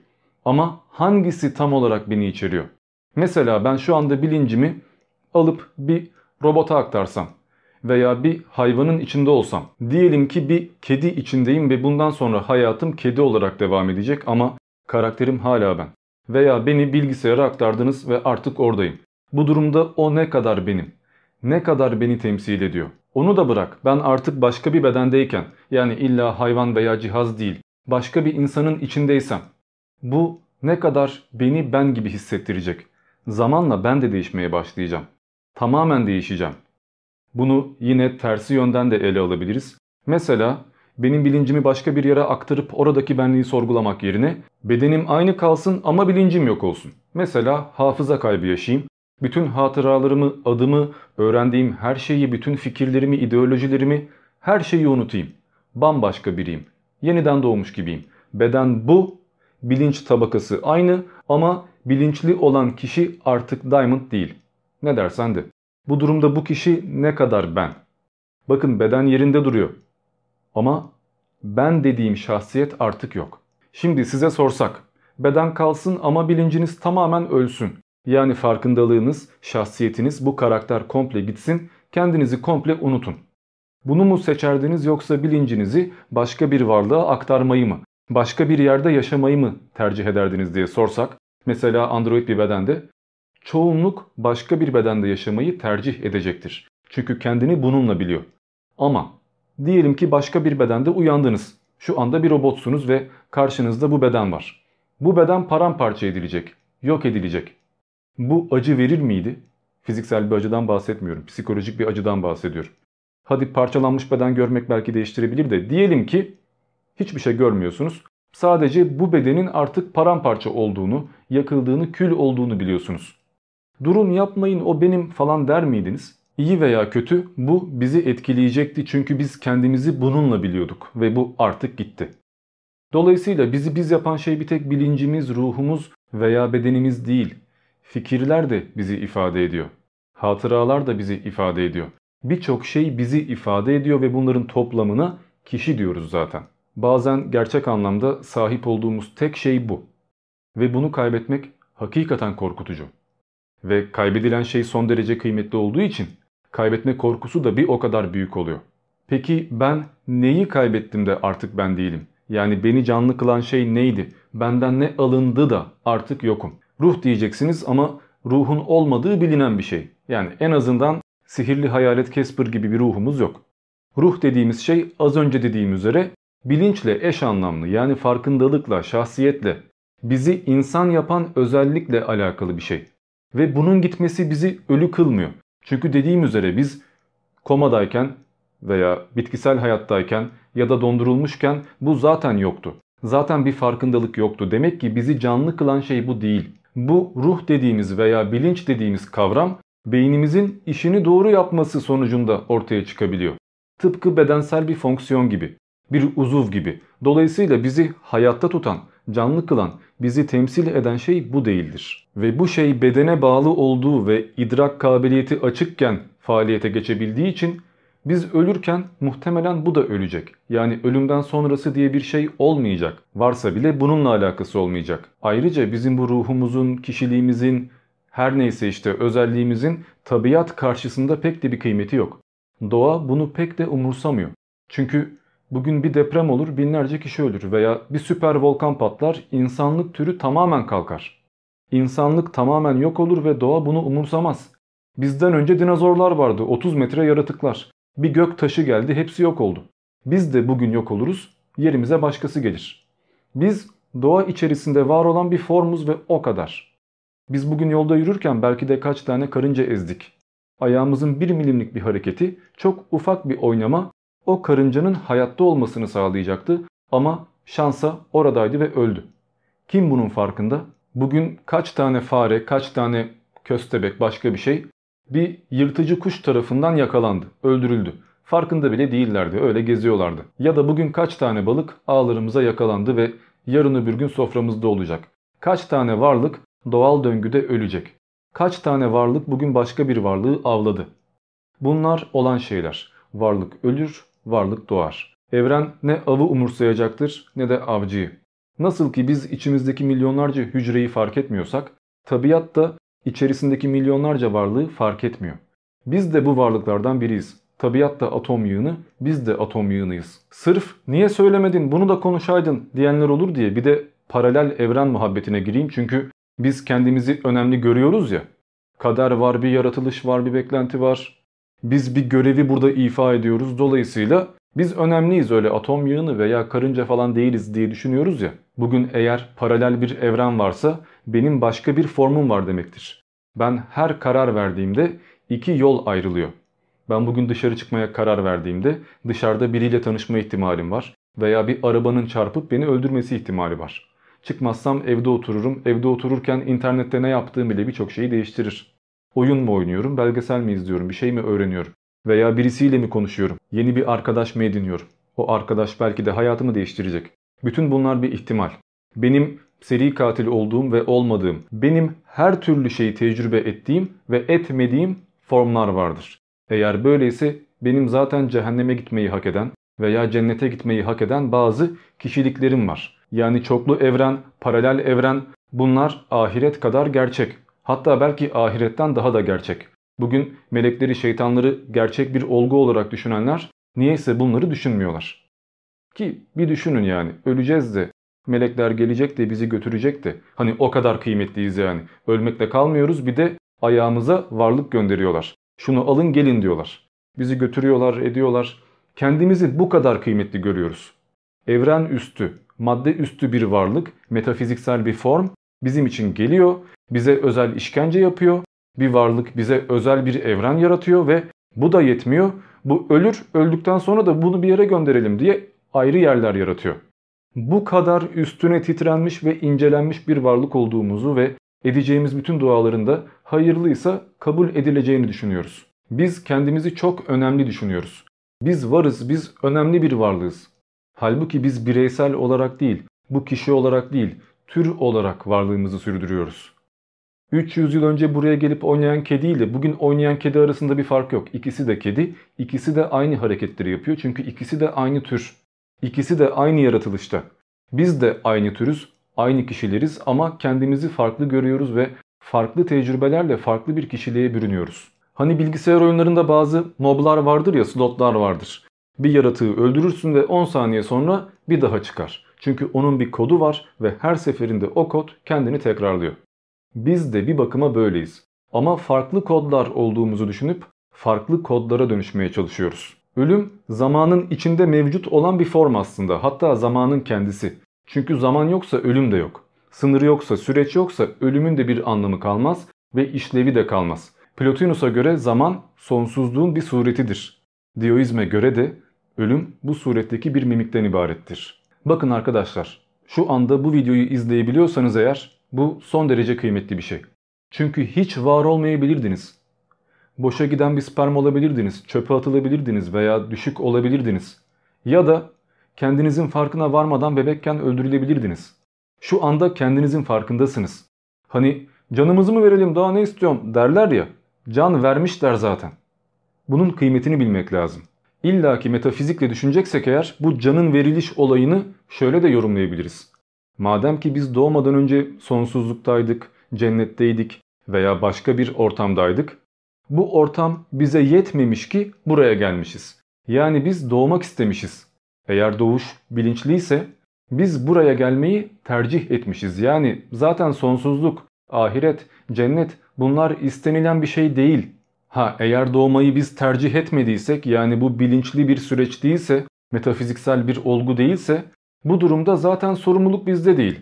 Speaker 1: Ama hangisi tam olarak beni içeriyor? Mesela ben şu anda bilincimi alıp bir robota aktarsam veya bir hayvanın içinde olsam. Diyelim ki bir kedi içindeyim ve bundan sonra hayatım kedi olarak devam edecek ama karakterim hala ben. Veya beni bilgisayara aktardınız ve artık oradayım. Bu durumda o ne kadar benim? Ne kadar beni temsil ediyor? Onu da bırak. Ben artık başka bir bedendeyken yani illa hayvan veya cihaz değil başka bir insanın içindeysem bu ne kadar beni ben gibi hissettirecek? Zamanla ben de değişmeye başlayacağım. Tamamen değişeceğim. Bunu yine tersi yönden de ele alabiliriz. Mesela benim bilincimi başka bir yere aktarıp oradaki benliği sorgulamak yerine bedenim aynı kalsın ama bilincim yok olsun. Mesela hafıza kaybı yaşayayım. Bütün hatıralarımı, adımı, öğrendiğim her şeyi, bütün fikirlerimi, ideolojilerimi, her şeyi unutayım. Bambaşka biriyim. Yeniden doğmuş gibiyim. Beden bu, bilinç tabakası aynı ama bilinçli olan kişi artık Diamond değil. Ne dersen de. Bu durumda bu kişi ne kadar ben? Bakın beden yerinde duruyor. Ama ben dediğim şahsiyet artık yok. Şimdi size sorsak, beden kalsın ama bilinciniz tamamen ölsün. Yani farkındalığınız, şahsiyetiniz, bu karakter komple gitsin, kendinizi komple unutun. Bunu mu seçerdiniz yoksa bilincinizi başka bir varlığa aktarmayı mı? başka bir yerde yaşamayı mı tercih ederdiniz diye sorsak, mesela android bir bedende, çoğunluk başka bir bedende yaşamayı tercih edecektir. Çünkü kendini bununla biliyor. Ama diyelim ki başka bir bedende uyandınız. Şu anda bir robotsunuz ve karşınızda bu beden var. Bu beden paramparça edilecek, yok edilecek. Bu acı verir miydi? Fiziksel bir acıdan bahsetmiyorum, psikolojik bir acıdan bahsediyorum. Hadi parçalanmış beden görmek belki değiştirebilir de diyelim ki hiçbir şey görmüyorsunuz. Sadece bu bedenin artık paramparça olduğunu, yakıldığını, kül olduğunu biliyorsunuz. Durun yapmayın o benim falan der miydiniz? İyi veya kötü bu bizi etkileyecekti çünkü biz kendimizi bununla biliyorduk ve bu artık gitti. Dolayısıyla bizi biz yapan şey bir tek bilincimiz, ruhumuz veya bedenimiz değil. Fikirler de bizi ifade ediyor. Hatıralar da bizi ifade ediyor. Birçok şey bizi ifade ediyor ve bunların toplamına kişi diyoruz zaten. Bazen gerçek anlamda sahip olduğumuz tek şey bu. Ve bunu kaybetmek hakikaten korkutucu. Ve kaybedilen şey son derece kıymetli olduğu için kaybetme korkusu da bir o kadar büyük oluyor. Peki ben neyi kaybettim de artık ben değilim? Yani beni canlı kılan şey neydi? Benden ne alındı da artık yokum? Ruh diyeceksiniz ama ruhun olmadığı bilinen bir şey. Yani en azından sihirli hayalet Casper gibi bir ruhumuz yok. Ruh dediğimiz şey az önce dediğim üzere bilinçle eş anlamlı yani farkındalıkla, şahsiyetle, bizi insan yapan özellikle alakalı bir şey. Ve bunun gitmesi bizi ölü kılmıyor. Çünkü dediğim üzere biz komadayken veya bitkisel hayattayken ya da dondurulmuşken bu zaten yoktu. Zaten bir farkındalık yoktu. Demek ki bizi canlı kılan şey bu değil. Bu ruh dediğimiz veya bilinç dediğimiz kavram beynimizin işini doğru yapması sonucunda ortaya çıkabiliyor. Tıpkı bedensel bir fonksiyon gibi, bir uzuv gibi. Dolayısıyla bizi hayatta tutan, canlı kılan, bizi temsil eden şey bu değildir. Ve bu şey bedene bağlı olduğu ve idrak kabiliyeti açıkken faaliyete geçebildiği için biz ölürken muhtemelen bu da ölecek. Yani ölümden sonrası diye bir şey olmayacak. Varsa bile bununla alakası olmayacak. Ayrıca bizim bu ruhumuzun, kişiliğimizin, her neyse işte özelliğimizin tabiat karşısında pek de bir kıymeti yok. Doğa bunu pek de umursamıyor. Çünkü bugün bir deprem olur binlerce kişi ölür veya bir süper volkan patlar insanlık türü tamamen kalkar. İnsanlık tamamen yok olur ve doğa bunu umursamaz. Bizden önce dinozorlar vardı 30 metre yaratıklar. Bir gök taşı geldi hepsi yok oldu. Biz de bugün yok oluruz yerimize başkası gelir. Biz doğa içerisinde var olan bir formuz ve o kadar. Biz bugün yolda yürürken belki de kaç tane karınca ezdik. Ayağımızın bir milimlik bir hareketi çok ufak bir oynama o karıncanın hayatta olmasını sağlayacaktı ama şansa oradaydı ve öldü. Kim bunun farkında? Bugün kaç tane fare, kaç tane köstebek başka bir şey bir yırtıcı kuş tarafından yakalandı, öldürüldü. Farkında bile değillerdi, öyle geziyorlardı. Ya da bugün kaç tane balık ağlarımıza yakalandı ve yarın öbür gün soframızda olacak. Kaç tane varlık doğal döngüde ölecek. Kaç tane varlık bugün başka bir varlığı avladı. Bunlar olan şeyler. Varlık ölür, varlık doğar. Evren ne avı umursayacaktır ne de avcıyı. Nasıl ki biz içimizdeki milyonlarca hücreyi fark etmiyorsak, tabiat da içerisindeki milyonlarca varlığı fark etmiyor. Biz de bu varlıklardan biriyiz. Tabiat da atom yığını, biz de atom yığınıyız. Sırf niye söylemedin bunu da konuşaydın diyenler olur diye bir de paralel evren muhabbetine gireyim. Çünkü biz kendimizi önemli görüyoruz ya. Kader var, bir yaratılış var, bir beklenti var. Biz bir görevi burada ifa ediyoruz. Dolayısıyla biz önemliyiz öyle atom yığını veya karınca falan değiliz diye düşünüyoruz ya. Bugün eğer paralel bir evren varsa benim başka bir formum var demektir. Ben her karar verdiğimde iki yol ayrılıyor. Ben bugün dışarı çıkmaya karar verdiğimde dışarıda biriyle tanışma ihtimalim var veya bir arabanın çarpıp beni öldürmesi ihtimali var. Çıkmazsam evde otururum. Evde otururken internette ne yaptığım bile birçok şeyi değiştirir. Oyun mu oynuyorum, belgesel mi izliyorum, bir şey mi öğreniyorum? Veya birisiyle mi konuşuyorum? Yeni bir arkadaş mı ediniyorum? O arkadaş belki de hayatımı değiştirecek. Bütün bunlar bir ihtimal. Benim seri katil olduğum ve olmadığım, benim her türlü şeyi tecrübe ettiğim ve etmediğim formlar vardır. Eğer böyleyse benim zaten cehenneme gitmeyi hak eden veya cennete gitmeyi hak eden bazı kişiliklerim var. Yani çoklu evren, paralel evren bunlar ahiret kadar gerçek. Hatta belki ahiretten daha da gerçek. Bugün melekleri, şeytanları gerçek bir olgu olarak düşünenler niyeyse bunları düşünmüyorlar. Ki bir düşünün yani öleceğiz de Melekler gelecek de bizi götürecek de. Hani o kadar kıymetliyiz yani. Ölmekle kalmıyoruz bir de ayağımıza varlık gönderiyorlar. Şunu alın gelin diyorlar. Bizi götürüyorlar ediyorlar. Kendimizi bu kadar kıymetli görüyoruz. Evren üstü, madde üstü bir varlık, metafiziksel bir form bizim için geliyor, bize özel işkence yapıyor, bir varlık bize özel bir evren yaratıyor ve bu da yetmiyor. Bu ölür, öldükten sonra da bunu bir yere gönderelim diye ayrı yerler yaratıyor. Bu kadar üstüne titrenmiş ve incelenmiş bir varlık olduğumuzu ve edeceğimiz bütün dualarında hayırlıysa kabul edileceğini düşünüyoruz. Biz kendimizi çok önemli düşünüyoruz. Biz varız, biz önemli bir varlığız. Halbuki biz bireysel olarak değil, bu kişi olarak değil, tür olarak varlığımızı sürdürüyoruz. 300 yıl önce buraya gelip oynayan kedi ile bugün oynayan kedi arasında bir fark yok. İkisi de kedi, ikisi de aynı hareketleri yapıyor çünkü ikisi de aynı tür. İkisi de aynı yaratılışta. Biz de aynı türüz, aynı kişileriz ama kendimizi farklı görüyoruz ve farklı tecrübelerle farklı bir kişiliğe bürünüyoruz. Hani bilgisayar oyunlarında bazı moblar vardır ya slotlar vardır. Bir yaratığı öldürürsün ve 10 saniye sonra bir daha çıkar. Çünkü onun bir kodu var ve her seferinde o kod kendini tekrarlıyor. Biz de bir bakıma böyleyiz. Ama farklı kodlar olduğumuzu düşünüp farklı kodlara dönüşmeye çalışıyoruz. Ölüm zamanın içinde mevcut olan bir form aslında. Hatta zamanın kendisi. Çünkü zaman yoksa ölüm de yok. Sınır yoksa, süreç yoksa ölümün de bir anlamı kalmaz ve işlevi de kalmaz. Plotinus'a göre zaman sonsuzluğun bir suretidir. Dioizme göre de ölüm bu suretteki bir mimikten ibarettir. Bakın arkadaşlar, şu anda bu videoyu izleyebiliyorsanız eğer bu son derece kıymetli bir şey. Çünkü hiç var olmayabilirdiniz. Boşa giden bir sperm olabilirdiniz, çöpe atılabilirdiniz veya düşük olabilirdiniz. Ya da kendinizin farkına varmadan bebekken öldürülebilirdiniz. Şu anda kendinizin farkındasınız. Hani canımızı mı verelim daha ne istiyorum derler ya. Can vermişler zaten. Bunun kıymetini bilmek lazım. İlla ki metafizikle düşüneceksek eğer bu canın veriliş olayını şöyle de yorumlayabiliriz. Madem ki biz doğmadan önce sonsuzluktaydık, cennetteydik veya başka bir ortamdaydık, bu ortam bize yetmemiş ki buraya gelmişiz. Yani biz doğmak istemişiz. Eğer doğuş bilinçliyse biz buraya gelmeyi tercih etmişiz. Yani zaten sonsuzluk, ahiret, cennet bunlar istenilen bir şey değil. Ha eğer doğmayı biz tercih etmediysek yani bu bilinçli bir süreç değilse, metafiziksel bir olgu değilse bu durumda zaten sorumluluk bizde değil.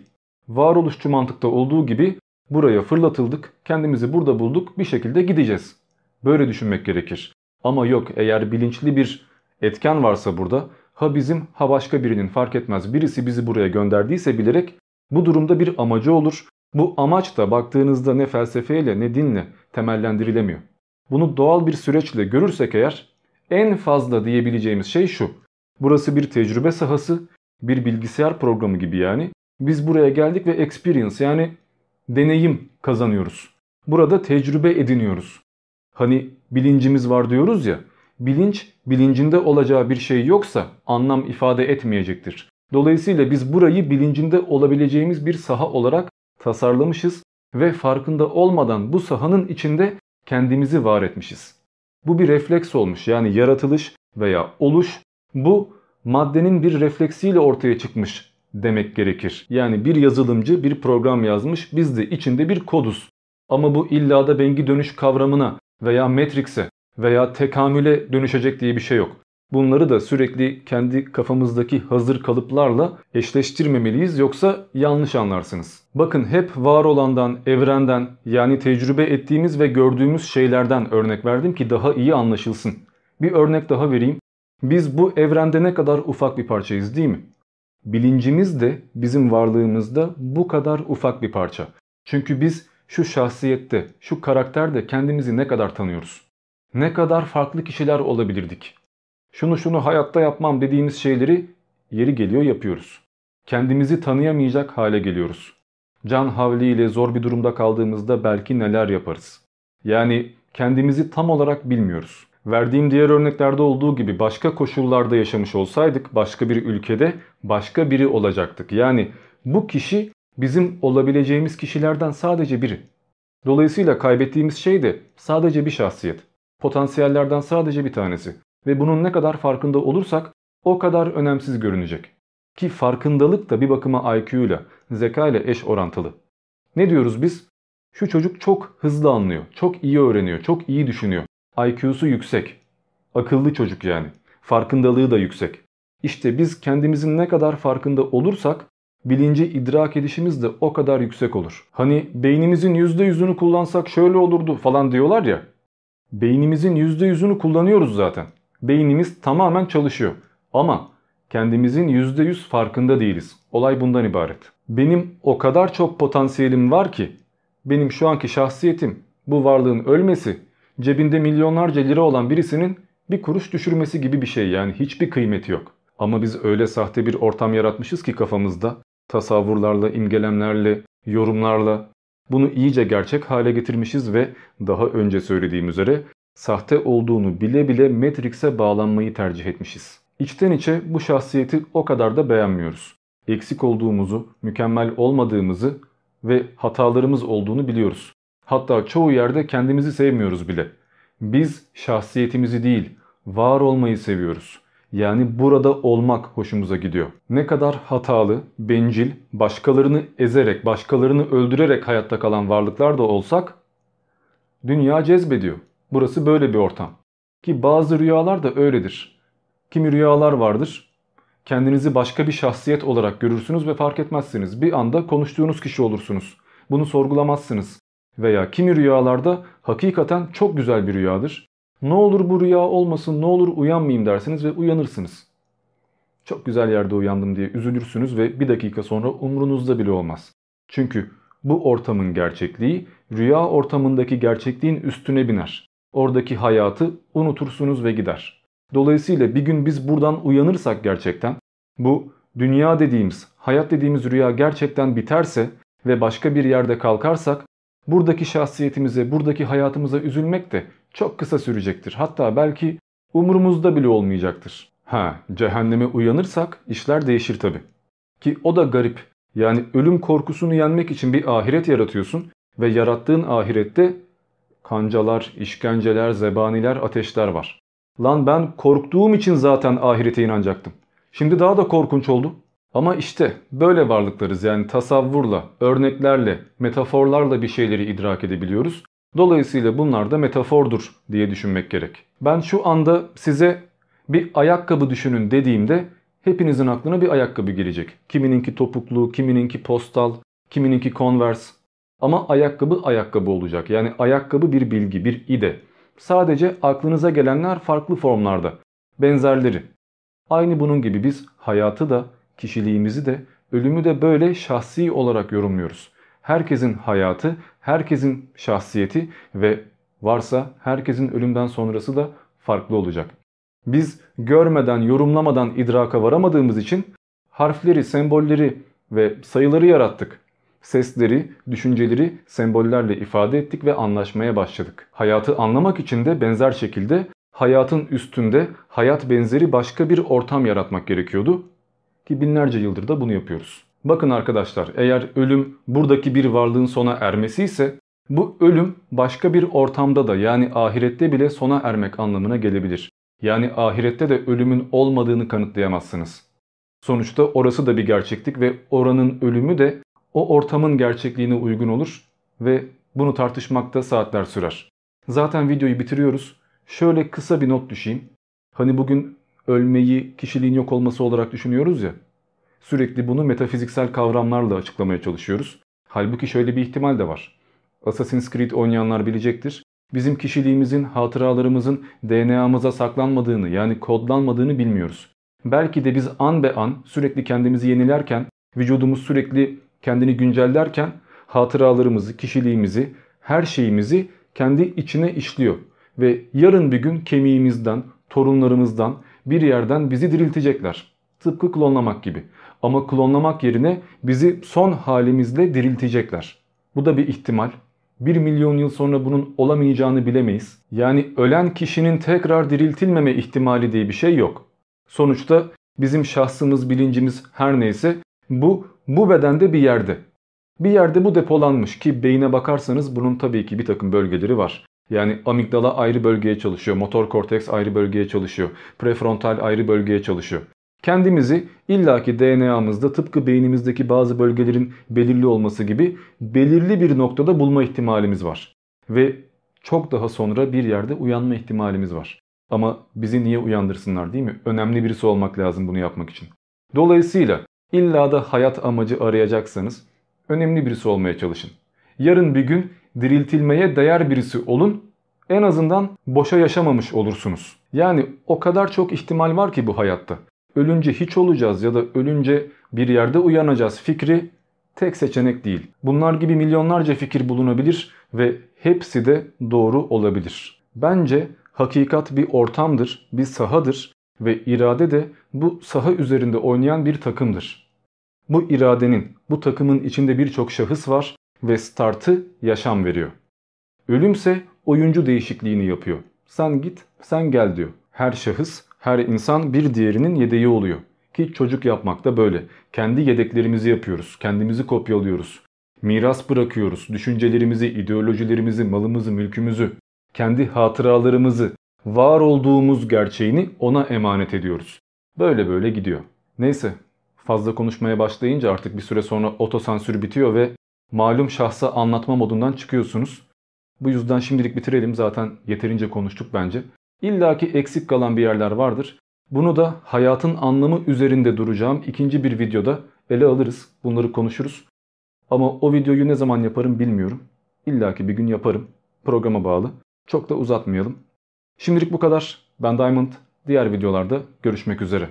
Speaker 1: Varoluşçu mantıkta olduğu gibi buraya fırlatıldık, kendimizi burada bulduk, bir şekilde gideceğiz. Böyle düşünmek gerekir. Ama yok eğer bilinçli bir etken varsa burada ha bizim ha başka birinin fark etmez birisi bizi buraya gönderdiyse bilerek bu durumda bir amacı olur. Bu amaç da baktığınızda ne felsefeyle ne dinle temellendirilemiyor. Bunu doğal bir süreçle görürsek eğer en fazla diyebileceğimiz şey şu. Burası bir tecrübe sahası bir bilgisayar programı gibi yani. Biz buraya geldik ve experience yani deneyim kazanıyoruz. Burada tecrübe ediniyoruz. Hani bilincimiz var diyoruz ya. Bilinç bilincinde olacağı bir şey yoksa anlam ifade etmeyecektir. Dolayısıyla biz burayı bilincinde olabileceğimiz bir saha olarak tasarlamışız ve farkında olmadan bu sahanın içinde kendimizi var etmişiz. Bu bir refleks olmuş yani yaratılış veya oluş bu maddenin bir refleksiyle ortaya çıkmış demek gerekir. Yani bir yazılımcı bir program yazmış biz de içinde bir koduz. Ama bu illa da bengi dönüş kavramına veya Matrix'e veya tekamüle dönüşecek diye bir şey yok. Bunları da sürekli kendi kafamızdaki hazır kalıplarla eşleştirmemeliyiz yoksa yanlış anlarsınız. Bakın hep var olandan, evrenden yani tecrübe ettiğimiz ve gördüğümüz şeylerden örnek verdim ki daha iyi anlaşılsın. Bir örnek daha vereyim. Biz bu evrende ne kadar ufak bir parçayız değil mi? Bilincimiz de bizim varlığımızda bu kadar ufak bir parça. Çünkü biz şu şahsiyette, şu karakterde kendimizi ne kadar tanıyoruz? Ne kadar farklı kişiler olabilirdik? Şunu şunu hayatta yapmam dediğimiz şeyleri yeri geliyor yapıyoruz. Kendimizi tanıyamayacak hale geliyoruz. Can havliyle zor bir durumda kaldığımızda belki neler yaparız? Yani kendimizi tam olarak bilmiyoruz. Verdiğim diğer örneklerde olduğu gibi başka koşullarda yaşamış olsaydık başka bir ülkede başka biri olacaktık. Yani bu kişi bizim olabileceğimiz kişilerden sadece biri. Dolayısıyla kaybettiğimiz şey de sadece bir şahsiyet. Potansiyellerden sadece bir tanesi. Ve bunun ne kadar farkında olursak o kadar önemsiz görünecek. Ki farkındalık da bir bakıma IQ ile, zeka ile eş orantılı. Ne diyoruz biz? Şu çocuk çok hızlı anlıyor, çok iyi öğreniyor, çok iyi düşünüyor. IQ'su yüksek. Akıllı çocuk yani. Farkındalığı da yüksek. İşte biz kendimizin ne kadar farkında olursak bilinci idrak edişimiz de o kadar yüksek olur. Hani beynimizin %100'ünü kullansak şöyle olurdu falan diyorlar ya. Beynimizin %100'ünü kullanıyoruz zaten. Beynimiz tamamen çalışıyor. Ama kendimizin %100 farkında değiliz. Olay bundan ibaret. Benim o kadar çok potansiyelim var ki benim şu anki şahsiyetim, bu varlığın ölmesi, cebinde milyonlarca lira olan birisinin bir kuruş düşürmesi gibi bir şey yani hiçbir kıymeti yok. Ama biz öyle sahte bir ortam yaratmışız ki kafamızda tasavvurlarla, imgelemlerle, yorumlarla bunu iyice gerçek hale getirmişiz ve daha önce söylediğim üzere sahte olduğunu bile bile Matrix'e bağlanmayı tercih etmişiz. İçten içe bu şahsiyeti o kadar da beğenmiyoruz. Eksik olduğumuzu, mükemmel olmadığımızı ve hatalarımız olduğunu biliyoruz. Hatta çoğu yerde kendimizi sevmiyoruz bile. Biz şahsiyetimizi değil, var olmayı seviyoruz. Yani burada olmak hoşumuza gidiyor. Ne kadar hatalı, bencil, başkalarını ezerek, başkalarını öldürerek hayatta kalan varlıklar da olsak dünya cezbediyor. Burası böyle bir ortam. Ki bazı rüyalar da öyledir. Kimi rüyalar vardır. Kendinizi başka bir şahsiyet olarak görürsünüz ve fark etmezsiniz. Bir anda konuştuğunuz kişi olursunuz. Bunu sorgulamazsınız. Veya kimi rüyalarda hakikaten çok güzel bir rüyadır. Ne olur bu rüya olmasın, ne olur uyanmayayım dersiniz ve uyanırsınız. Çok güzel yerde uyandım diye üzülürsünüz ve bir dakika sonra umrunuzda bile olmaz. Çünkü bu ortamın gerçekliği rüya ortamındaki gerçekliğin üstüne biner. Oradaki hayatı unutursunuz ve gider. Dolayısıyla bir gün biz buradan uyanırsak gerçekten bu dünya dediğimiz, hayat dediğimiz rüya gerçekten biterse ve başka bir yerde kalkarsak buradaki şahsiyetimize, buradaki hayatımıza üzülmek de çok kısa sürecektir. Hatta belki umurumuzda bile olmayacaktır. Ha, cehenneme uyanırsak işler değişir tabi. Ki o da garip. Yani ölüm korkusunu yenmek için bir ahiret yaratıyorsun ve yarattığın ahirette kancalar, işkenceler, zebaniler, ateşler var. Lan ben korktuğum için zaten ahirete inanacaktım. Şimdi daha da korkunç oldu. Ama işte böyle varlıklarız yani tasavvurla, örneklerle, metaforlarla bir şeyleri idrak edebiliyoruz. Dolayısıyla bunlar da metafordur diye düşünmek gerek. Ben şu anda size bir ayakkabı düşünün dediğimde hepinizin aklına bir ayakkabı gelecek. Kimininki topuklu, kimininki postal, kimininki converse. Ama ayakkabı ayakkabı olacak. Yani ayakkabı bir bilgi, bir ide. Sadece aklınıza gelenler farklı formlarda. Benzerleri. Aynı bunun gibi biz hayatı da, kişiliğimizi de, ölümü de böyle şahsi olarak yorumluyoruz. Herkesin hayatı, herkesin şahsiyeti ve varsa herkesin ölümden sonrası da farklı olacak. Biz görmeden, yorumlamadan idraka varamadığımız için harfleri, sembolleri ve sayıları yarattık. Sesleri, düşünceleri sembollerle ifade ettik ve anlaşmaya başladık. Hayatı anlamak için de benzer şekilde hayatın üstünde hayat benzeri başka bir ortam yaratmak gerekiyordu. Ki binlerce yıldır da bunu yapıyoruz. Bakın arkadaşlar eğer ölüm buradaki bir varlığın sona ermesi ise bu ölüm başka bir ortamda da yani ahirette bile sona ermek anlamına gelebilir. Yani ahirette de ölümün olmadığını kanıtlayamazsınız. Sonuçta orası da bir gerçeklik ve oranın ölümü de o ortamın gerçekliğine uygun olur ve bunu tartışmakta saatler sürer. Zaten videoyu bitiriyoruz. Şöyle kısa bir not düşeyim. Hani bugün ölmeyi kişiliğin yok olması olarak düşünüyoruz ya. Sürekli bunu metafiziksel kavramlarla açıklamaya çalışıyoruz. Halbuki şöyle bir ihtimal de var. Assassin's Creed oynayanlar bilecektir. Bizim kişiliğimizin, hatıralarımızın DNA'mıza saklanmadığını yani kodlanmadığını bilmiyoruz. Belki de biz an be an sürekli kendimizi yenilerken, vücudumuz sürekli kendini güncellerken hatıralarımızı, kişiliğimizi, her şeyimizi kendi içine işliyor. Ve yarın bir gün kemiğimizden, torunlarımızdan bir yerden bizi diriltecekler. Tıpkı klonlamak gibi. Ama klonlamak yerine bizi son halimizle diriltecekler. Bu da bir ihtimal. 1 milyon yıl sonra bunun olamayacağını bilemeyiz. Yani ölen kişinin tekrar diriltilmeme ihtimali diye bir şey yok. Sonuçta bizim şahsımız, bilincimiz her neyse bu bu bedende bir yerde. Bir yerde bu depolanmış ki beyine bakarsanız bunun tabii ki bir takım bölgeleri var. Yani amigdala ayrı bölgeye çalışıyor, motor korteks ayrı bölgeye çalışıyor, prefrontal ayrı bölgeye çalışıyor. Kendimizi illaki DNA'mızda tıpkı beynimizdeki bazı bölgelerin belirli olması gibi belirli bir noktada bulma ihtimalimiz var. Ve çok daha sonra bir yerde uyanma ihtimalimiz var. Ama bizi niye uyandırsınlar değil mi? Önemli birisi olmak lazım bunu yapmak için. Dolayısıyla illa da hayat amacı arayacaksanız önemli birisi olmaya çalışın. Yarın bir gün diriltilmeye değer birisi olun. En azından boşa yaşamamış olursunuz. Yani o kadar çok ihtimal var ki bu hayatta. Ölünce hiç olacağız ya da ölünce bir yerde uyanacağız fikri tek seçenek değil. Bunlar gibi milyonlarca fikir bulunabilir ve hepsi de doğru olabilir. Bence hakikat bir ortamdır, bir sahadır ve irade de bu saha üzerinde oynayan bir takımdır. Bu iradenin, bu takımın içinde birçok şahıs var ve startı yaşam veriyor. Ölümse oyuncu değişikliğini yapıyor. Sen git, sen gel diyor. Her şahıs, her insan bir diğerinin yedeği oluyor. Ki çocuk yapmak da böyle. Kendi yedeklerimizi yapıyoruz, kendimizi kopyalıyoruz. Miras bırakıyoruz, düşüncelerimizi, ideolojilerimizi, malımızı, mülkümüzü, kendi hatıralarımızı, var olduğumuz gerçeğini ona emanet ediyoruz. Böyle böyle gidiyor. Neyse fazla konuşmaya başlayınca artık bir süre sonra otosansür bitiyor ve malum şahsa anlatma modundan çıkıyorsunuz. Bu yüzden şimdilik bitirelim zaten yeterince konuştuk bence. İlla ki eksik kalan bir yerler vardır. Bunu da hayatın anlamı üzerinde duracağım ikinci bir videoda ele alırız. Bunları konuşuruz. Ama o videoyu ne zaman yaparım bilmiyorum. İlla ki bir gün yaparım. Programa bağlı. Çok da uzatmayalım. Şimdilik bu kadar. Ben Diamond. Diğer videolarda görüşmek üzere.